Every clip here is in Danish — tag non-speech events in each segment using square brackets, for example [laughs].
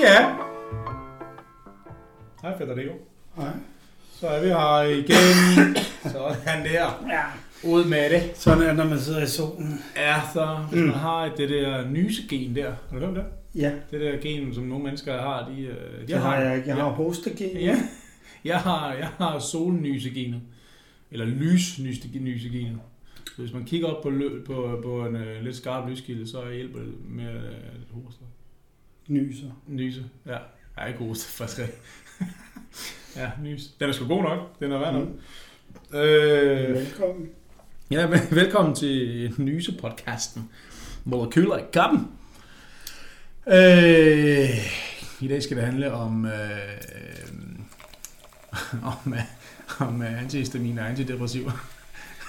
Ja. Hej Federico. Nej. Så er vi her igen. [coughs] Sådan der. Ja. Ud med det. Sådan er når man sidder i solen. Ja, så hvis man har det der nysegen der. Har du hørt det? Ja, Det der gen, som nogle mennesker har, de, øh, de det har jeg ikke. Jeg har Ja. hostegen. Ja, jeg har, jeg har solnysegenet. Eller lysnysegenet. Så hvis man kigger op på, lø, på, på en øh, lidt skarp lyskilde, så hjælper det med øh, lidt hoste. Nyser. Nyse, ja. Jeg er ikke hoste, faktisk. [laughs] ja, nys. Den er sgu god nok. Den er værd nok. Mm. Øh, Velkommen. ja, men, velkommen til Nyse-podcasten. Molekyler i kappen. Øh, I dag skal det handle om, øh, om, øh, om øh, antihistamin og antidepressiver.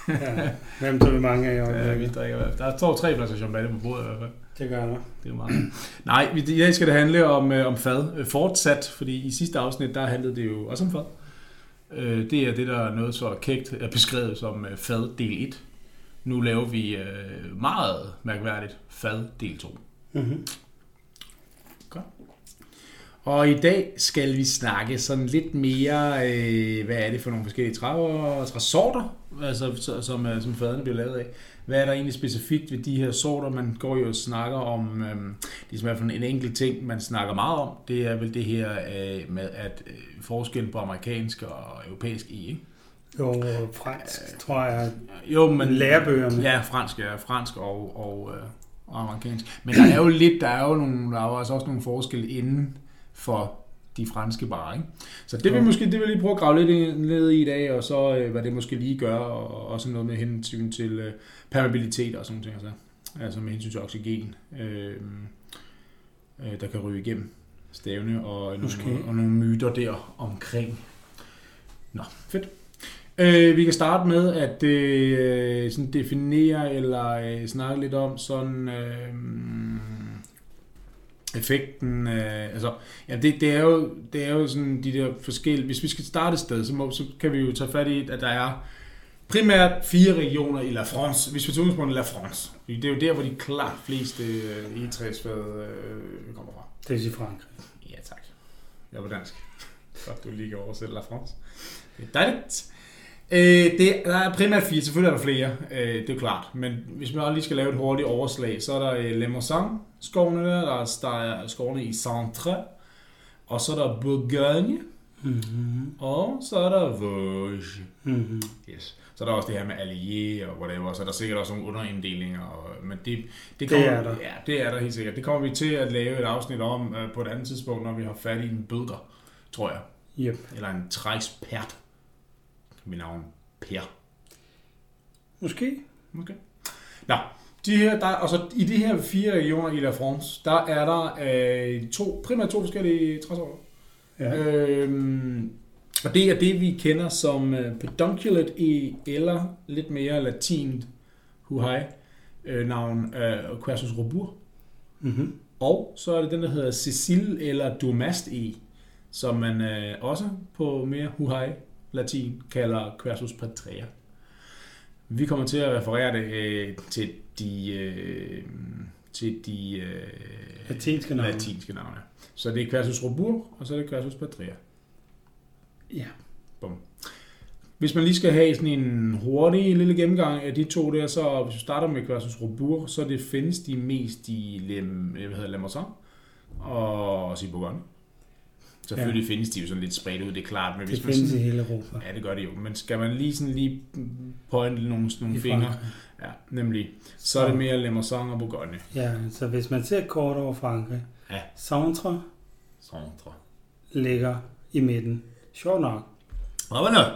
Ja. Hvem tager vi mange af i Ja, vi øjeblikket? drikker, der står tre pladser champagne på bordet i hvert fald. Det gør der. Det er meget. Nej, i dag skal det handle om, øh, om fad. Øh, Fortsat, fordi i sidste afsnit, der handlede det jo også om fad. Øh, det er det, der er noget så kægt er beskrevet som øh, fad del 1. Nu laver vi øh, meget mærkværdigt fad del 2. Mm-hmm. Og i dag skal vi snakke sådan lidt mere, øh, hvad er det for nogle forskellige træver, træsorter, altså, så- som, øh, som fadene bliver lavet af. Hvad er der egentlig specifikt ved de her sorter? Man går jo og snakker om, øh, det er i hvert fald en enkelt ting, man snakker meget om, det er vel det her øh, med at øh, forskellen på amerikansk og europæisk i, ikke? Jo, fransk, tror jeg. Jo, men Lærebøgerne. Ja, fransk, ja, fransk og, og, øh, og amerikansk. Men der er jo lidt, der er jo nogle, der er jo altså også nogle forskelle inden for de franske barer, ikke? Så det vil måske, det vil lige prøve at grave lidt ned i i dag, og så øh, hvad det måske lige gør, og også noget med hensyn til øh, permeabilitet og sådan nogle ting, altså, altså med hensyn til oxygen, øh, øh, der kan ryge igennem stævne, og nogle, og nogle myter der omkring. Nå, fedt. Øh, vi kan starte med at øh, sådan definere eller øh, snakke lidt om sådan øh, effekten. Øh, altså, ja, det, det, er jo, det er jo sådan de der forskellige... Hvis vi skal starte et sted, så, må, så kan vi jo tage fat i, at der er primært fire regioner i La France. Hvis vi tager udgangspunkt i La France. Det er jo der, hvor de klart fleste øh, egetræsfad øh, kommer fra. Det er sige Frankrig. Ja, tak. Jeg er på dansk. Godt, du lige kan oversætte La France. Det er dejligt. Øh, det, der er primært fire, selvfølgelig er der flere, øh, det er jo klart. Men hvis man lige skal lave et hurtigt overslag, så er der øh, Le Morsan skovene der, der er, der er skovene i Centre, og så er der Bourgogne, Mm-hmm. og så er der Vosges. Mm-hmm. Yes. Så er der også det her med allié og whatever, så er der sikkert også nogle underinddelinger. Og, men det, det, Det kommer, er der. Ja, det er der helt sikkert. Det kommer vi til at lave et afsnit om øh, på et andet tidspunkt, når vi har fat i en bødker, tror jeg. Yep. Eller en trækspert. Mit navn Per. Måske. Okay. Nå, de her, der, og så i de her fire regioner i La France, der er der øh, to, primært to forskellige træsorter. Ja. Øhm, og det er det, vi kender som øh, pedunculate i, eller lidt mere latint huhai, øh, navn øh, Quercus robur. Mm-hmm. Og så er det den, der hedder Cecil eller Dumast e, som man øh, også på mere huhai latin kalder Quercus patria. Vi kommer til at referere det øh, til de, øh, til de øh, Latinske navne. latinske navne. Så det er Quercus robur, og så er det Quercus patria. Ja. Bum. Hvis man lige skal have sådan en hurtig lille gennemgang af de to der, så hvis vi starter med Quercus robur, så det findes de mest i Lem, hvad hedder Lemmerson og Bourgogne. Selvfølgelig ja. findes de jo sådan lidt spredt ud, det er klart, men Det hvis man findes i sådan, hele Europa. Ja, det gør det jo, men skal man lige sådan lige pointe nogle, nogle I fingre, ja, nemlig, så er det mere Lemmerson og Bourgogne. Ja, så hvis man ser kort over Frankrig, Ja. Centre Centre. ligger i midten. Sjovt nok. Hvad det?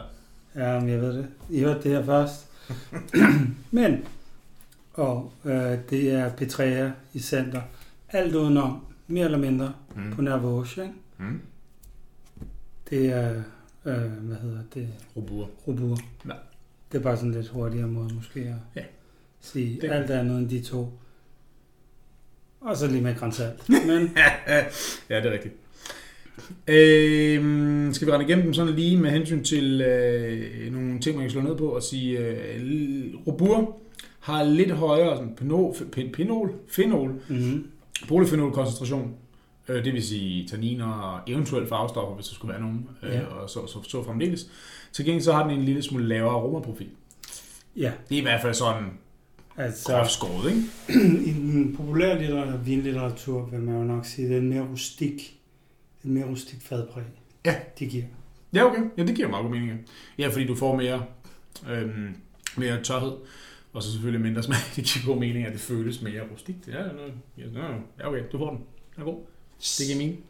Ja, men jeg ved det. I hørte det her først. [laughs] Men, og øh, det er Petrea i center. Alt udenom, mere eller mindre, Mm. på nær Vosges, ikke? Mm. Det er, øh, hvad hedder det, Robur. Robur. Ja. Det er bare sådan lidt hurtigere måde måske at Ja. sige Det- alt andet end de to. Og så lige med grænsalt. [laughs] Men ja, det er rigtigt. Øh, skal vi rende igennem dem sådan lige med hensyn til øh, nogle ting, man kan slå ned på og sige, øh, Robur har lidt højere sådan, pinol, pin- pinol, fenol, mm, polyfenolkoncentration øh, det vil sige tanniner og eventuelt farvestoffer, hvis der skulle være nogen, øh, Ja. og så, så, så fremdeles. Til gengæld så har den en lille smule lavere aromaprofil. Ja, Det er i hvert fald sådan altså groft skåret, ikke? [clears throat] i den populære litteratur, vinlitteratur vil man jo nok sige, det er en mere rustik, en mere rustik fadpræg, Ja. de giver. Ja, okay. Ja, det giver meget god mening. ja. Fordi du får mere, øhm, mere tørhed, og så selvfølgelig mindre smag. [laughs] Det giver god mening, at det føles mere rustikt. Ja, ja, ja okay, du får den. Den er god. Det giver mening.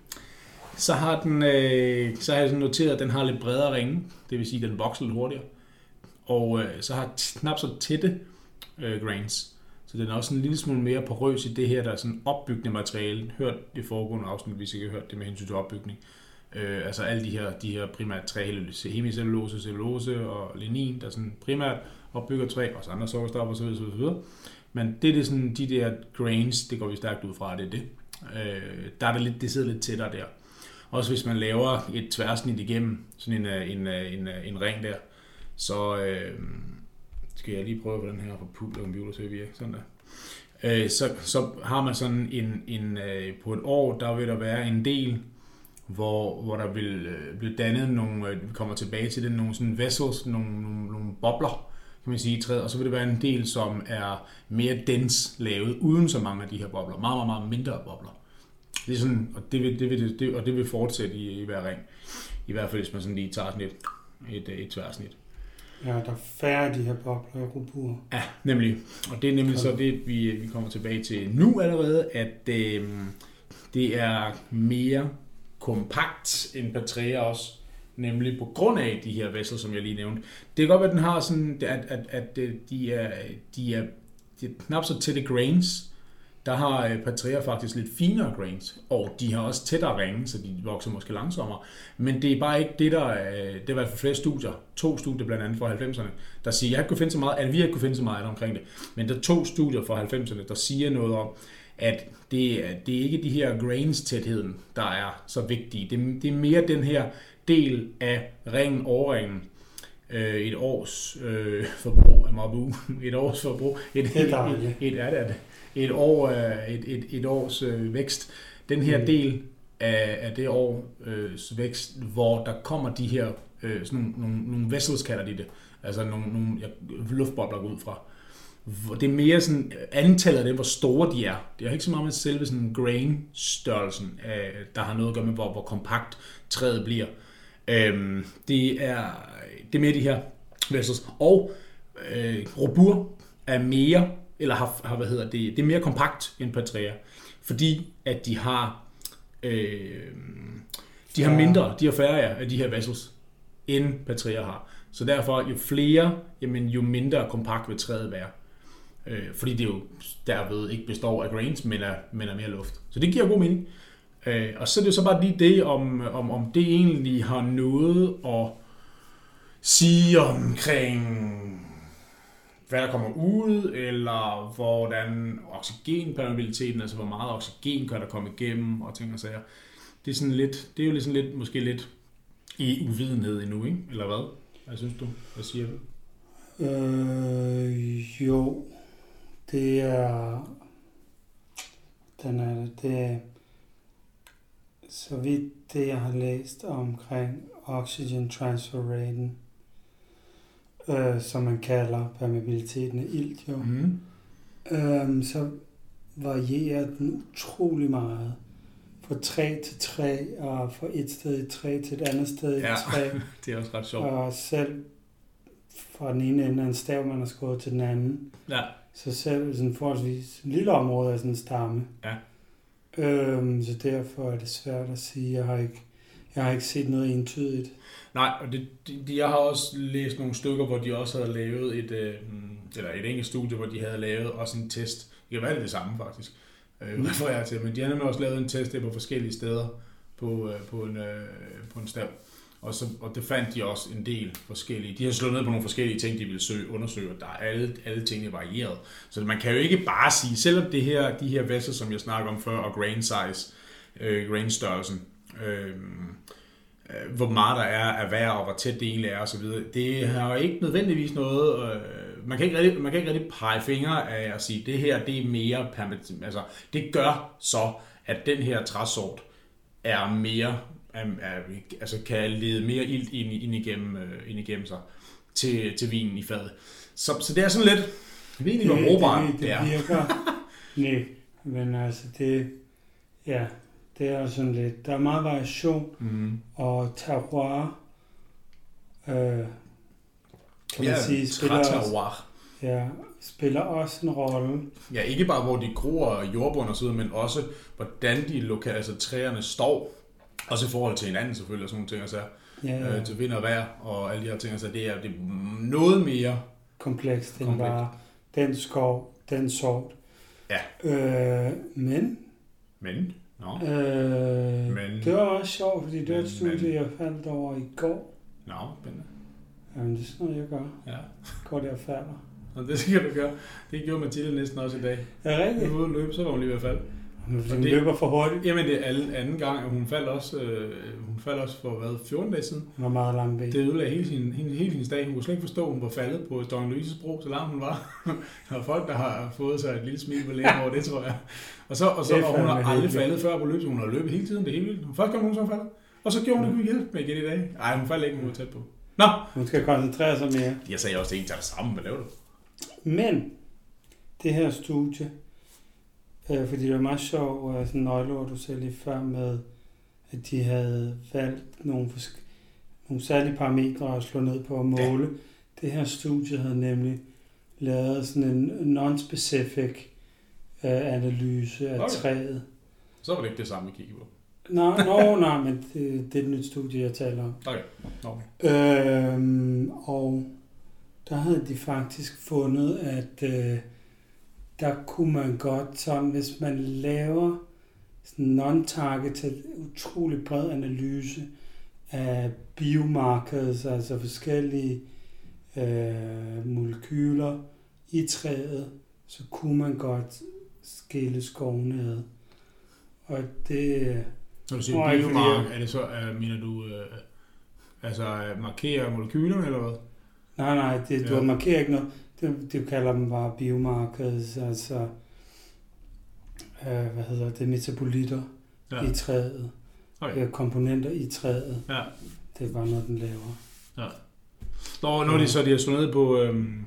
Så har, den, øh, så har jeg sådan noteret, at den har lidt bredere ringe. Det vil sige, at den vokser lidt hurtigere. Og øh, så har knap så tætte øh, grains. Så den er også en lille smule mere porøs i det her, der er sådan opbyggende materiale. Hørt det foregående afsnit, hvis I ikke har hørt det med hensyn til opbygning. Øh, altså alle de her, de her primært træ, hemicellulose, cellulose og lignin, der sådan primært opbygger træ, og så andre sukkerstoffer osv. osv., Men det er det sådan, de der grains, det går vi stærkt ud fra, det er det. Øh, der er det lidt, det sidder lidt tættere der. Også hvis man laver et tværsnit igennem sådan en, øh, en, øh, en, øh, en ring der, så øh, skal jeg lige prøve på den her på og Computer til at virke. Sådan der. Øh, så, så har man sådan en, en øh, på et år, der vil der være en del, hvor, hvor der vil øh, blive dannet nogle, øh, vi kommer tilbage til det, nogle sådan vessels, nogle, nogle, nogle bobler, kan man sige, i træet, og så vil det være en del, som er mere dens lavet, uden så mange af de her bobler. Meget, meget, meget mindre bobler. Det er sådan, og det vil, det vil, det, og det vil fortsætte i, i hver ring. I hvert fald, hvis man sådan lige tager sådan et, et, et tværsnit. Ja, der er færre af de her bobler i rubur. Ja, nemlig. Og det er nemlig så det, vi, vi kommer tilbage til nu allerede, at øh, det er mere kompakt end Patria også. Nemlig på grund af de her vessel, som jeg lige nævnte. Det kan godt være, at den har sådan, at, at, at de, er, de, er, de er knap så tætte grains. Der har øh, Patria faktisk lidt finere grains, og de har også tættere ringe, så de vokser måske langsommere. Men det er bare ikke det, der øh, det er i hvert fald flere studier, to studier blandt andet fra 90'erne, der siger, jeg kunne finde så meget, at vi har ikke kunne finde så meget omkring det, men der er to studier fra 90'erne, der siger noget om, at det, det er ikke de her grains tætheden, der er så vigtige. Det, det er mere den her del af ringen, overringen, øh, et års øh, forbrug af Mabu, [laughs] et års forbrug, et, et, et, et, er det, et, år, øh, et, et, et års øh, vækst. Den her Mm. del af, af det års øh, vækst, hvor der kommer de her, øh, sådan nogle, nogle, nogle vessels kalder de det, altså nogle, nogle ja, luftbobler ud fra. Hvor Det er mere sådan antallet af dem, hvor store de er. Det er ikke så meget med selve sådan grain-størrelsen, øh, der har noget at gøre med, hvor, hvor kompakt træet bliver. Øhm, det, er, det er mere de her vessels. Og øh, robur er mere, eller har, har, hvad hedder det, det er mere kompakt end Patria, fordi at de har øh, de har mindre, de har færre af de her vessels, end Patria har. Så derfor, jo flere, jamen, jo mindre kompakt vil træet være. Øh, fordi det jo derved ikke består af grains, men af, men af mere luft. Så det giver god mening. Øh, og så er det så bare lige det, om, om, om det egentlig har noget at sige omkring, hvad der kommer ud, eller hvordan oxygenpermeabiliteten, altså hvor meget oxygen kan der komme igennem, og ting og sager. Det er, sådan lidt, det er jo ligesom lidt, måske lidt i uvidenhed endnu, ikke? Eller hvad? Hvad synes du? Hvad siger du? Øh, jo, det er... Den er, det er, så vidt det, jeg har læst omkring oxygen transfer raten, øh, som man kalder permeabiliteten af ilt jo, Mm. øhm, så varierer den utrolig meget fra træ til træ, og fra et sted i træ til et andet sted i Ja. [laughs] Det er også ret sjovt. Og selv fra den ene ende af en stav, man har skåret til den anden. Ja. Så selv sådan forholdsvis lille område af sådan en stamme. Ja. Øhm, så derfor er det svært at sige. Jeg har ikke, jeg har ikke set noget entydigt. Nej, og det, de, jeg har også læst nogle stykker, hvor de også havde lavet et, øh, eller et enkelt studie, hvor de havde lavet også en test. Det kan være det, det samme faktisk, øh, Mm. refererer jeg til, men de har nemlig også lavet en test der på forskellige steder på, øh, på, en, øh, på en stav. Og, så, og det fandt de også en del forskellige. De har slået ned på nogle forskellige ting, de ville søge, undersøge, og der er alle, alle tingene varieret. Så man kan jo ikke bare sige, selvom det her, de her væsser, som jeg snakker om før, og grain size, øh, grain størrelsen, øh, øh, hvor meget der er af hver, og hvor tæt det egentlig er osv. Det har jo ikke nødvendigvis noget... Øh, man, kan ikke rigtig, man kan ikke rigtig pege fingre af at sige, det her det er mere. Altså, det gør så, at den her træsort er mere, er, er, altså kan lede mere ild ind, ind, igennem, øh, ind igennem sig til, til vinen i fadet. Så, så det er sådan lidt, jeg ved ikke, hvor brugbart det, det, det er. virker. [laughs] Nej, men altså det, ja, det er sådan lidt, der er meget variation, Mm. og terroir, øh, kan man Ja, sige, spiller også, terroir. ja, spiller også en rolle. Ja, ikke bare hvor de gror jordbund og så videre, men også hvordan de loka- altså, træerne står. Også i forhold til hinanden selvfølgelig, og sådan nogle ting, altså, Ja, ja. øh, til vind og vejr og alle de her ting. Altså, det er, det er noget mere komplekst end Komplekst. bare den skov, den sort. Ja. Øh, men, Men, nå, øh, Men- det var også sjovt, fordi det var et studie, men- jeg faldt over i går. nå, spændende. Jamen, det er sådan noget, jeg gør. Ja, Går der og falder. og det skal du gøre. Det gjorde Mathilde næsten også i dag. Er rigtigt? var ude at løbe, så var hun lige ved at falde. Hun det- løber for hurtigt. Jamen, det er alle, anden gang, og hun faldt også, øh, hun faldt også for, hvad, 14 dage siden. Hun har meget lang ben. Det ødelagde hele sin, hele, hele hendes dag. Hun kunne slet ikke forstå, at hun var faldet på Dong Louises bro, så langt hun var. [laughs] der er folk, der har fået sig et lille smil på lægen over det, tror jeg. Og, så, og, så, og hun har aldrig faldet før på løbet, hun har løbet hele tiden. Det er helt vildt. Første gang hun så faldet. Og så gjorde hun det, kunne hjælpe med igen i dag. Nej, hun faldt ikke, hun var tæt på. Nå! Hun skal koncentrere sig mere. Jeg sagde også, det ikke tager det samme. Hvad laver du? Men, det her studie, øh, fordi det var meget sjovt, øh, sådan nøgleord, du sagde lige før med, at de havde valgt nogle, nogle særlige parametre at slå ned på og måle. Ja. Det her studie havde nemlig lavet sådan en non-specific øh, analyse af Okay. træet. Så var det ikke det samme, vi kiggede på. Nå, no, nej, men det, det er et nyt studie, jeg taler om. Okay. Nå. Øhm, og der havde de faktisk fundet, at øh, der kunne man godt sådan, hvis man laver sådan non-targeted, utrolig bred analyse af biomarkers, altså forskellige øh, molekyler i træet, så kunne man godt skille skovene ad. Og det, Når du siger biomark, er det så, uh, mener du, uh, altså uh, markere molekylerne, eller hvad? Nej, nej, det, du Ja. ja. markerer ikke noget. Det, det kalder dem bare biomarkers, altså, øh, hvad hedder det, metabolitter Ja. ja. i træet. Okay. Øh, komponenter i træet. Ja. Det er bare noget, den laver. Nå, nu er de så de har slået ned på, øhm,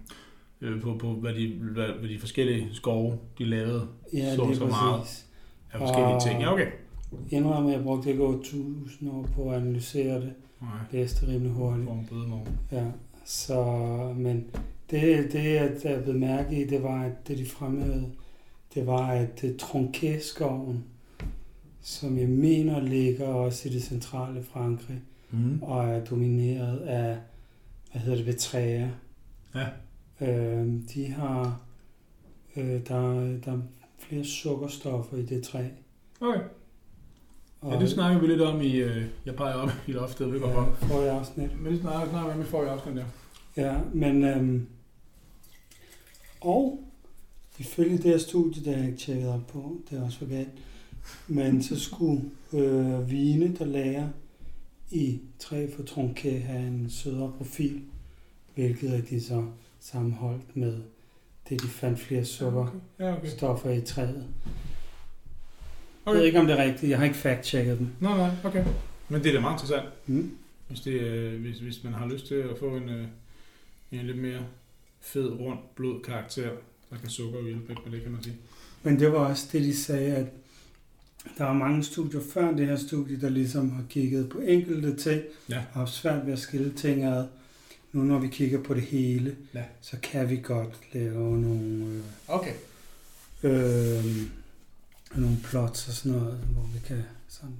øh, på, på hvad, de, hvad, hvad de forskellige skove, de lavede Ja, Så- så meget. af forskellige Og- ting. Ja, okay. Indrømmer, jeg brugte ikke over 1000 år på at analysere det. Nej, Læste rimelig hurtigt. får en morgen. Ja, så, men det, det jeg er blevet mærke i, det var, at det de fremhævede, det var, at det Tronquet-skoven, som jeg mener ligger også i det centrale Frankrig, Mm. og er domineret af, hvad hedder det, betræer. Ja. Øh, de har, øh, der, der er flere sukkerstoffer i det træ. Okay. Og, Ja, det snakker vi lidt om i, øh, jeg peger op i loftet, jeg ved ikke hvorfor. ja, får jeg net. Men det snakker, snakker vi om i forrige afsnit, der. Ja, men øhm, og ifølge det her studie, der har jeg ikke tjekket op på, det er også for galt, men så skulle øh, vine, der lærer i træ for Tronquet, have en sødere profil, hvilket er de så sammenholdt med det, de fandt flere sukkerstoffer Ja, okay. i træet. Jeg okay. ved ikke, om det er rigtigt. Jeg har ikke fact-checket dem. Nej, nej, okay. Men det er da meget interessant, Mm. hvis, det, øh, hvis, hvis man har lyst til at få en, øh, en lidt mere fed, rund, blød karakter, så kan sukker jo hjælpe med det, kan man sige. Men det var også det, de sagde, at der var mange studier før det her studie, der ligesom har kigget på enkelte ting, Ja. og haft svært ved at skille ting ad. Nu når vi kigger på det hele, Ja. så kan vi godt lave nogle, Okay. øh, øh, nogle plots og sådan noget, hvor vi kan sådan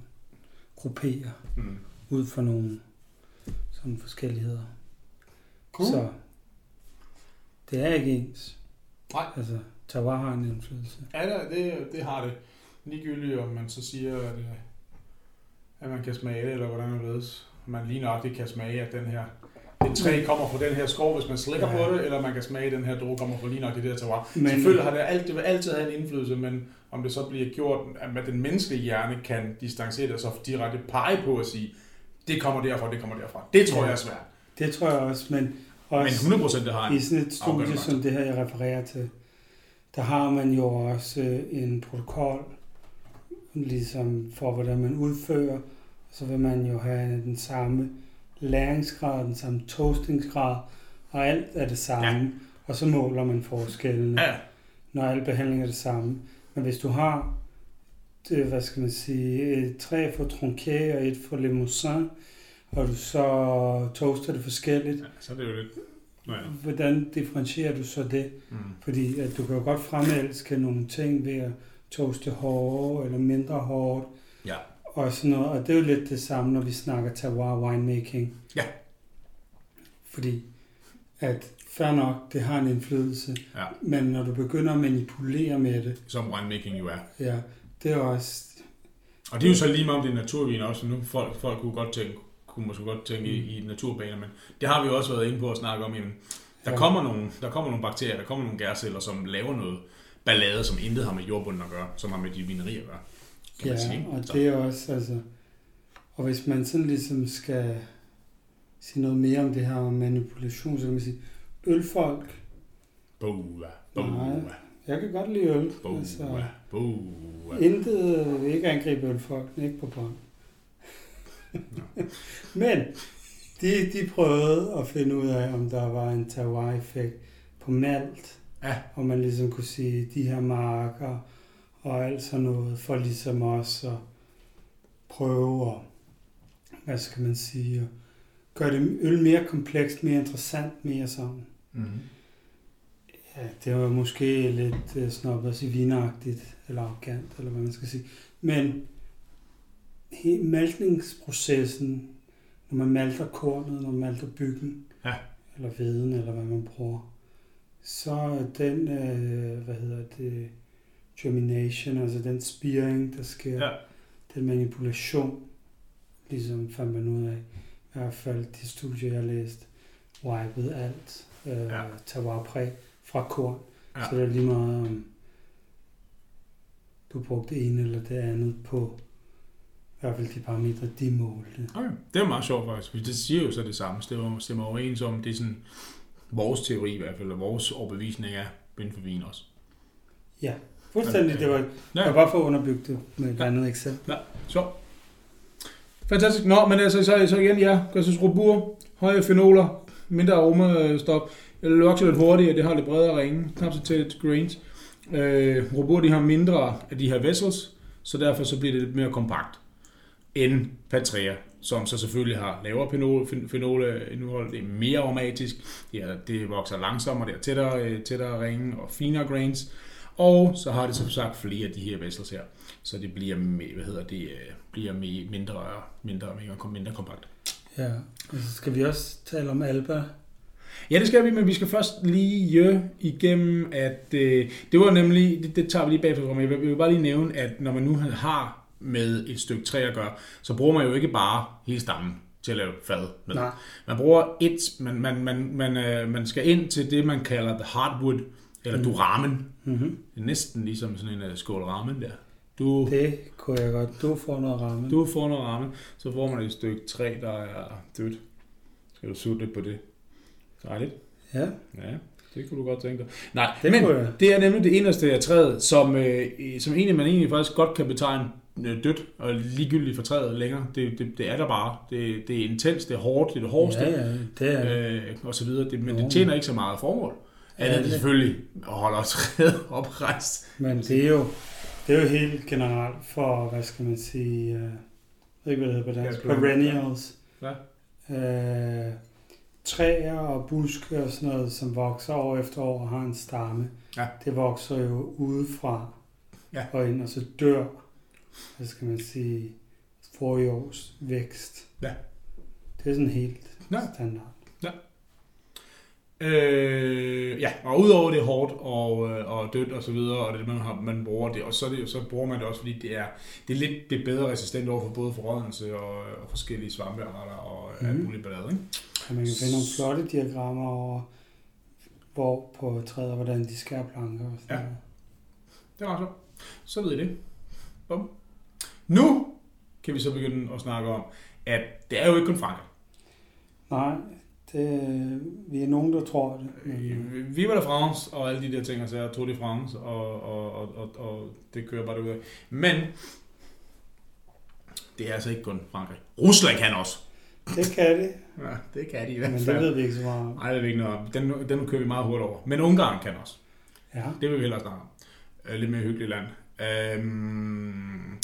gruppere Mm. ud fra nogle sådan forskelligheder. Cool. Så det er ikke ens. Nej. Altså, terroir har en indflydelse. Ja, det, det, det har det. Ligegyldigt om man så siger, at, øh, at man kan smage det, eller hvordan det ledes. Man lige nøjagtigt kan smage, at den her det træ kommer fra den her skov, hvis man slikker Ja. på det, eller man kan smage, at den her drue kommer fra lige nøjagtigt det der terroir. Men- Selvfølgelig har det, alt, det vil altid have en indflydelse, men om det så bliver gjort, at den menneskelige hjerne kan distancere det, og så direkte pege på at sige, det kommer derfra, det kommer derfra. Det tror Ja. jeg er svært. Det tror jeg også, men også... Men 100% det har I en. sådan et studie som det her, jeg refererer til, der har man jo også øh, en protokol, ligesom for, hvordan man udfører. Så vil man jo have den samme læringsgrad, den samme toastingsgrad, og alt er det samme. Ja. Og så måler man forskellene, Ja, når al behandling er det samme. Men hvis du har, det, hvad skal man sige, et træ for tronqué og et for limousin, og du så toaster det forskelligt, ja så er det jo lidt... Nå ja. hvordan differentierer du så det? Mm. Fordi at du kan jo godt fremelske nogle ting ved at toaste hårdere eller mindre hårdt. Ja. Og sådan noget. Og det er jo lidt det samme, når vi snakker terroir winemaking. Ja. Fordi at fair nok, det har en indflydelse. Ja. Men når du begynder at manipulere med det, Som winemaking jo er. ja, det er også... Og det er jo så lige meget om det er naturvin også, nu folk, folk kunne godt tænke, kunne måske godt tænke i, i naturbaner, men det har vi jo også været inde på at snakke om, jamen, der, Ja. kommer nogle, der kommer nogle bakterier, der kommer nogle gærceller, som laver noget ballade, som intet har med jordbunden at gøre, som har med de vinerier at gøre. Kan Ja, man sige. og Så- det er også, altså... Og hvis man sådan ligesom skal sige noget mere om det her om manipulation, så kan man sige, ølfolk, Boa, boa, Nej. jeg kan godt lide øl. boa, Altså, boa. intet ikke angribe ølfolk, ikke på bånd. [laughs] Men de, de prøvede at finde ud af, om der var en terroir-effekt på malt. Ja. Og man ligesom kunne sige, de her marker og alt sådan noget, for ligesom også at prøve at, hvad skal man sige, at gøre det øl mere komplekst, mere interessant, mere sådan. Mm-hmm. Ja, det var måske lidt uh, snobbet at sige vinagtigt, eller arrogant, eller hvad man skal sige. Men he- maltningsprocessen, når man malter kornet, når man malter byggen, Ja. eller veden, eller hvad man bruger, så den, øh, hvad hedder det, germination, altså den spiring, der sker, Ja. den manipulation, ligesom fandt man ud af, i hvert fald de studier, jeg har læst, wipede alt, øh, Ja. terroirpræg fra korn. Ja. Så det er lige meget om du brugte det ene eller det andet på i hvert fald de parametre, de målte. Okay. Det er meget sjovt faktisk, fordi det siger jo så det samme. Stemmer, stemmer overens om, det er sådan vores teori i hvert fald, og vores overbevisning er inden for vin også. Fuldstændig, det var, Ja. jeg var bare for at underbygge det med et andet eksempel. Så. Fantastisk. Nå, men altså, så, så igen, ja, jeg synes, robur, høje fenoler, mindre aromastop, eller vokser lidt hurtigere, det har lidt bredere ringe, knap så tæt grains. Øh, robur, de har mindre af de her vessels, så derfor så bliver det lidt mere kompakt end Patria, som så selvfølgelig har lavere fenol, fen- fenolindhold, det er mere aromatisk, det, er, det vokser langsommere, det er tættere, øh, tættere ringe og finere grains, og så har det som sagt flere af de her vessels her, så det bliver, hvad hedder det, øh, bliver mindre, mindre, mindre, mindre kompakt. Ja, så skal vi også tale om Alba. Ja, det skal vi, men vi skal først lige igennem, at øh, det var nemlig, det, det tager vi lige bagfra, men jeg vil, jeg vil bare lige nævne, at når man nu har med et stykke træ at gøre, så bruger man jo ikke bare hele stammen til at lave fad med. Nej, Man bruger et, man, man, man, man, øh, man skal ind til det, man kalder the hardwood, eller Mm. duramen. mm-hmm. Det er næsten ligesom sådan en uh, skål ramen der. Du, det kunne jeg godt. Du får noget ramme. du får noget ramen, så får man et stykke træ, der er dødt. Skal du sutte lidt på det? Dejligt. Ja, Ja, det kunne du godt tænke dig. Nej, det men det er nemlig det eneste af træet, som, øh, som egentlig, man egentlig faktisk godt kan betegne dødt og ligegyldigt for træet længere. Det, det, det er der bare. Det, det er intens, det er hårdt, det er det hårdeste, Ja, ja, det er øh, og så videre. Det, men det tjener ikke så meget formål. Andet ja, det- selvfølgelig at holde [laughs] træet oprejst. Men det er jo, det er jo helt generelt for, hvad skal man sige, uh, jeg ved ikke, hvad det hedder på dansk, Ja, perennials. Ja. Uh, træer og buske og sådan noget, som vokser år efter år og har en stamme, Ja. det vokser jo udefra Ja. og ind, og så dør, hvad skal man sige, forrige års vækst. Ja. Det er sådan helt Ja. standard. Øh, ja, og udover det er hårdt og, øh, og dødt og så videre, og det man, har, man bruger det, og så, det, så bruger man det også, fordi det er, det er lidt det er bedre resistent over for både forrådnelse og, og forskellige svampearter og mm. alt muligt ballade. Ikke? Og man kan finde nogle flotte diagrammer over, hvor på træet, hvordan de skærer planker og sådan Ja. noget. Det var så. Så ved I det. Bum. Nu kan vi så begynde at snakke om, at det er jo ikke kun Frankrig. Nej, det, vi er nogen, der tror det. Men, Viva la France og alle de der ting, altså Tour de France, og, og, og, og, og det kører bare derudad. Men det er altså ikke kun Frankrig. Rusland kan også. Det kan det, Ja, det kan de i hvert men fald. det ved vi ikke så meget om. Nej, det er vi ikke noget om. Den, den kører vi meget hurtigt over. Men Ungarn kan også. Ja, Det vil vi hellere snakke om. Øh, Lidt mere hyggeligt land. Øhm,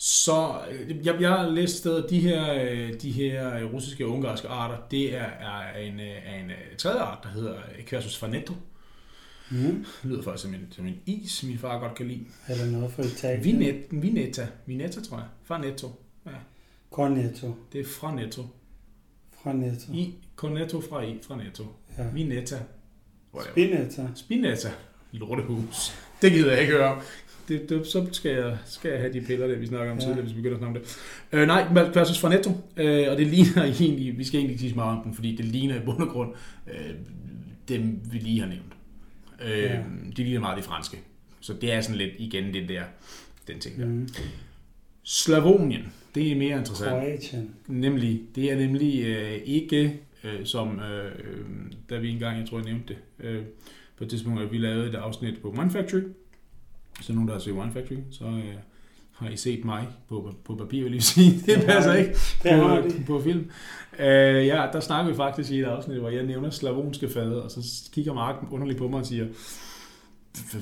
så øh, jeg, jeg har læst steder, at de her, øh, de her øh, russiske og ungarske arter, det er, er en, er en tredje art, der hedder Quercus farnetto. mm. Det lyder faktisk som en, som en is, min far godt kan lide. eller noget fra Italien. Vinet, Vinetta, Vinetta tror jeg. Farnetto. Ja, Cornetto det er fra Netto. fra Netto. I, Cornetto fra I, fra Netto. Ja. Vinetta. Whatever. Spinetta. Spinetta. Lortehus. Det gider jeg ikke høre om. Det, det, så skal jeg, skal jeg have de piller, der vi snakker om Ja. tidligere, hvis vi begynder at snakke om det. Øh, nej, versus fra Netto. Øh, og det ligner [laughs] egentlig, vi skal egentlig sige meget om den, fordi det ligner i bund og grund øh, dem, vi lige har nævnt. Øh, Ja. De ligner meget de franske. Så det er sådan lidt igen den der, den ting der. Mm. Slavonien, det er mere interessant. Kroatien. Nemlig, det er nemlig øh, ikke øh, som, øh, da vi engang, jeg tror jeg nævnte det, øh, på et tidspunkt, at vi lavede et afsnit på Wine Factory. Så nogen, der har set Wine Factory, så øh, har I set mig på, på papir, vil jeg sige. [laughs] Det Det passer ikke Det på, de. på film. Øh, ja, der snakker vi faktisk i et afsnit, hvor jeg nævner slavonske fade, og så kigger Mark underligt på mig og siger,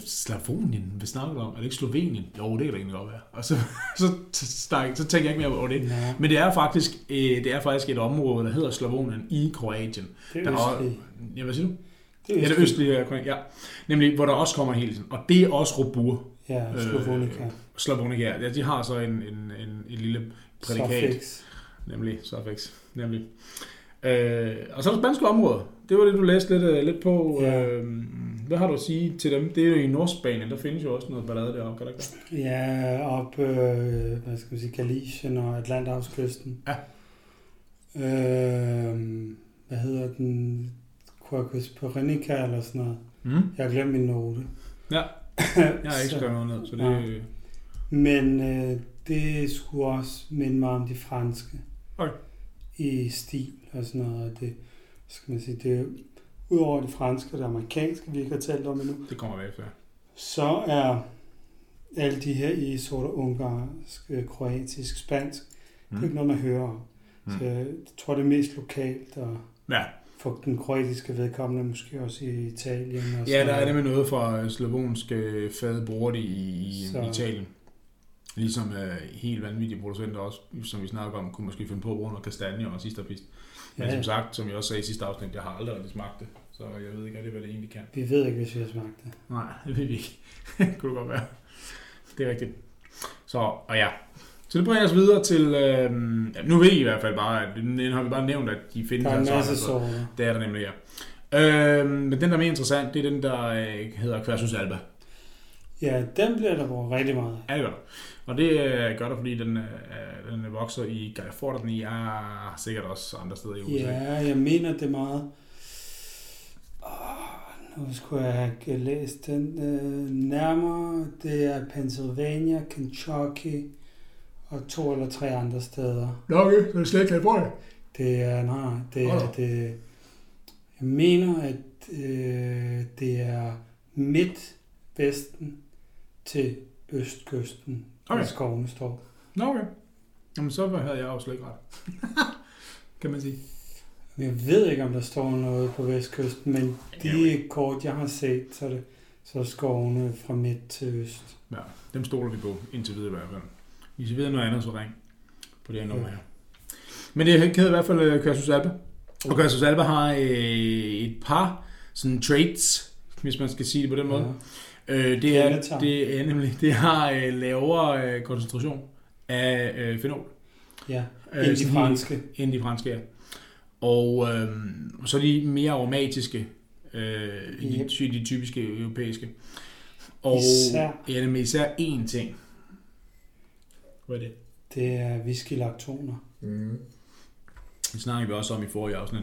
Slavonien, hvad snakker du om? Er det ikke Slovenien? Jo, det kan da egentlig godt være. Og så, [laughs] så, så, så, tænker jeg ikke mere over det. Nej, Men det er faktisk, øh, det er faktisk et område, der hedder Slavonien i Kroatien. det Der er er, østligt. ja, hvad siger du? Det Ja, det østlige Kroatien, ja. Nemlig, hvor der også kommer hele tiden. Og det er også Robur. Ja, Slovonika. Øh, Slavonika, ja. De har så en, en, en, en lille prædikat. Suffix. Nemlig, suffix. Nemlig. Øh, og så er der spanske område. Det var det, du læste lidt, øh, lidt på. Ja. Øh, hvad har du at sige til dem? Det er jo i Nordspanien. Der findes jo også noget ballade deroppe, kan der ikke? Ja, op, øh, hvad skal man sige, Galicien og Atlanterhavskysten. Ja. Øh, hvad hedder den? Quercus Perenica eller sådan noget. Mm. Jeg har glemt min note. Ja, [laughs] jeg har ikke skrevet noget ned, så det... Nej. Men øh, det skulle også minde mig om de franske. Okay. I stil og sådan noget. Og det, skal man sige, det er udover de franske og det amerikanske, vi ikke har talt om endnu, Det kommer bagefter. så er alle de her i sort og ungarsk, øh, kroatisk, spansk, mm. det er ikke noget, man hører om. Mm. Så jeg tror, det er mest lokalt, og Ja. For den kroatiske vedkommende måske også i Italien. Og Ja, der er noget. nemlig noget fra slavonske fade bruger det i, i Så- Italien. Ligesom uh, helt vanvittige producenter også, som vi snakker om, kunne måske finde på at bruge noget kastanje og sidste pist. Men Ja, som sagt, som jeg også sagde i sidste afsnit, jeg har aldrig rigtig smagt det, så jeg ved ikke rigtig, hvad det egentlig kan. Vi ved ikke, hvis vi har smagt det. Nej, [laughs] det ved vi ikke. [laughs] kunne det godt være. Det er rigtigt. Så, og ja. Så det bringer os videre til, øh, nu ved I i hvert fald bare, at nu har vi bare nævnt, at de findes Der er en altså masse sorter. Det er der nemlig, ja. Øh, men den, der er mere interessant, det er den, der øh, hedder Quercus alba. Ja, den bliver der brugt rigtig meget. Ja, det gør der. Og det øh, gør der, fordi den, øh, den vokser i Californien, i er sikkert også andre steder i USA. Ja, jeg mener det meget... Oh, nu skulle jeg have læst den øh, nærmere. Det er Pennsylvania, Kentucky og to eller tre andre steder. Nå, okay, så er det slet ikke Californien. Det er, nej, det er, det, jeg mener, at øh, det er midt vesten til østkysten, okay. Hvor skovene står. Nå, okay. Jamen, så havde jeg jo slet ikke ret. [laughs] kan man sige. Jeg ved ikke, om der står noget på vestkysten, men de kort, jeg har set, så er det så er skovene fra midt til øst. Ja, dem stoler vi på, indtil videre i hvert fald. Hvis I ved noget andet, så ring på det her nummer her. Men det hedder i hvert fald øh, Cursus Alba. Og Cursus Alba har øh, et par sådan traits, hvis man skal sige det på den måde. Øh, det, er, det er nemlig, det har øh, lavere øh, koncentration af øh, fenol. Ja, Øh, end de sådan franske. End de franske, ja. Og øh, så er de mere aromatiske, øh, Yep. de, ty- de typiske europæiske. Og Især. ja, nemlig især én ting. Hvad er det? Det er whisky-laktoner. Mm. Det snakker vi også om i forrige afsnit.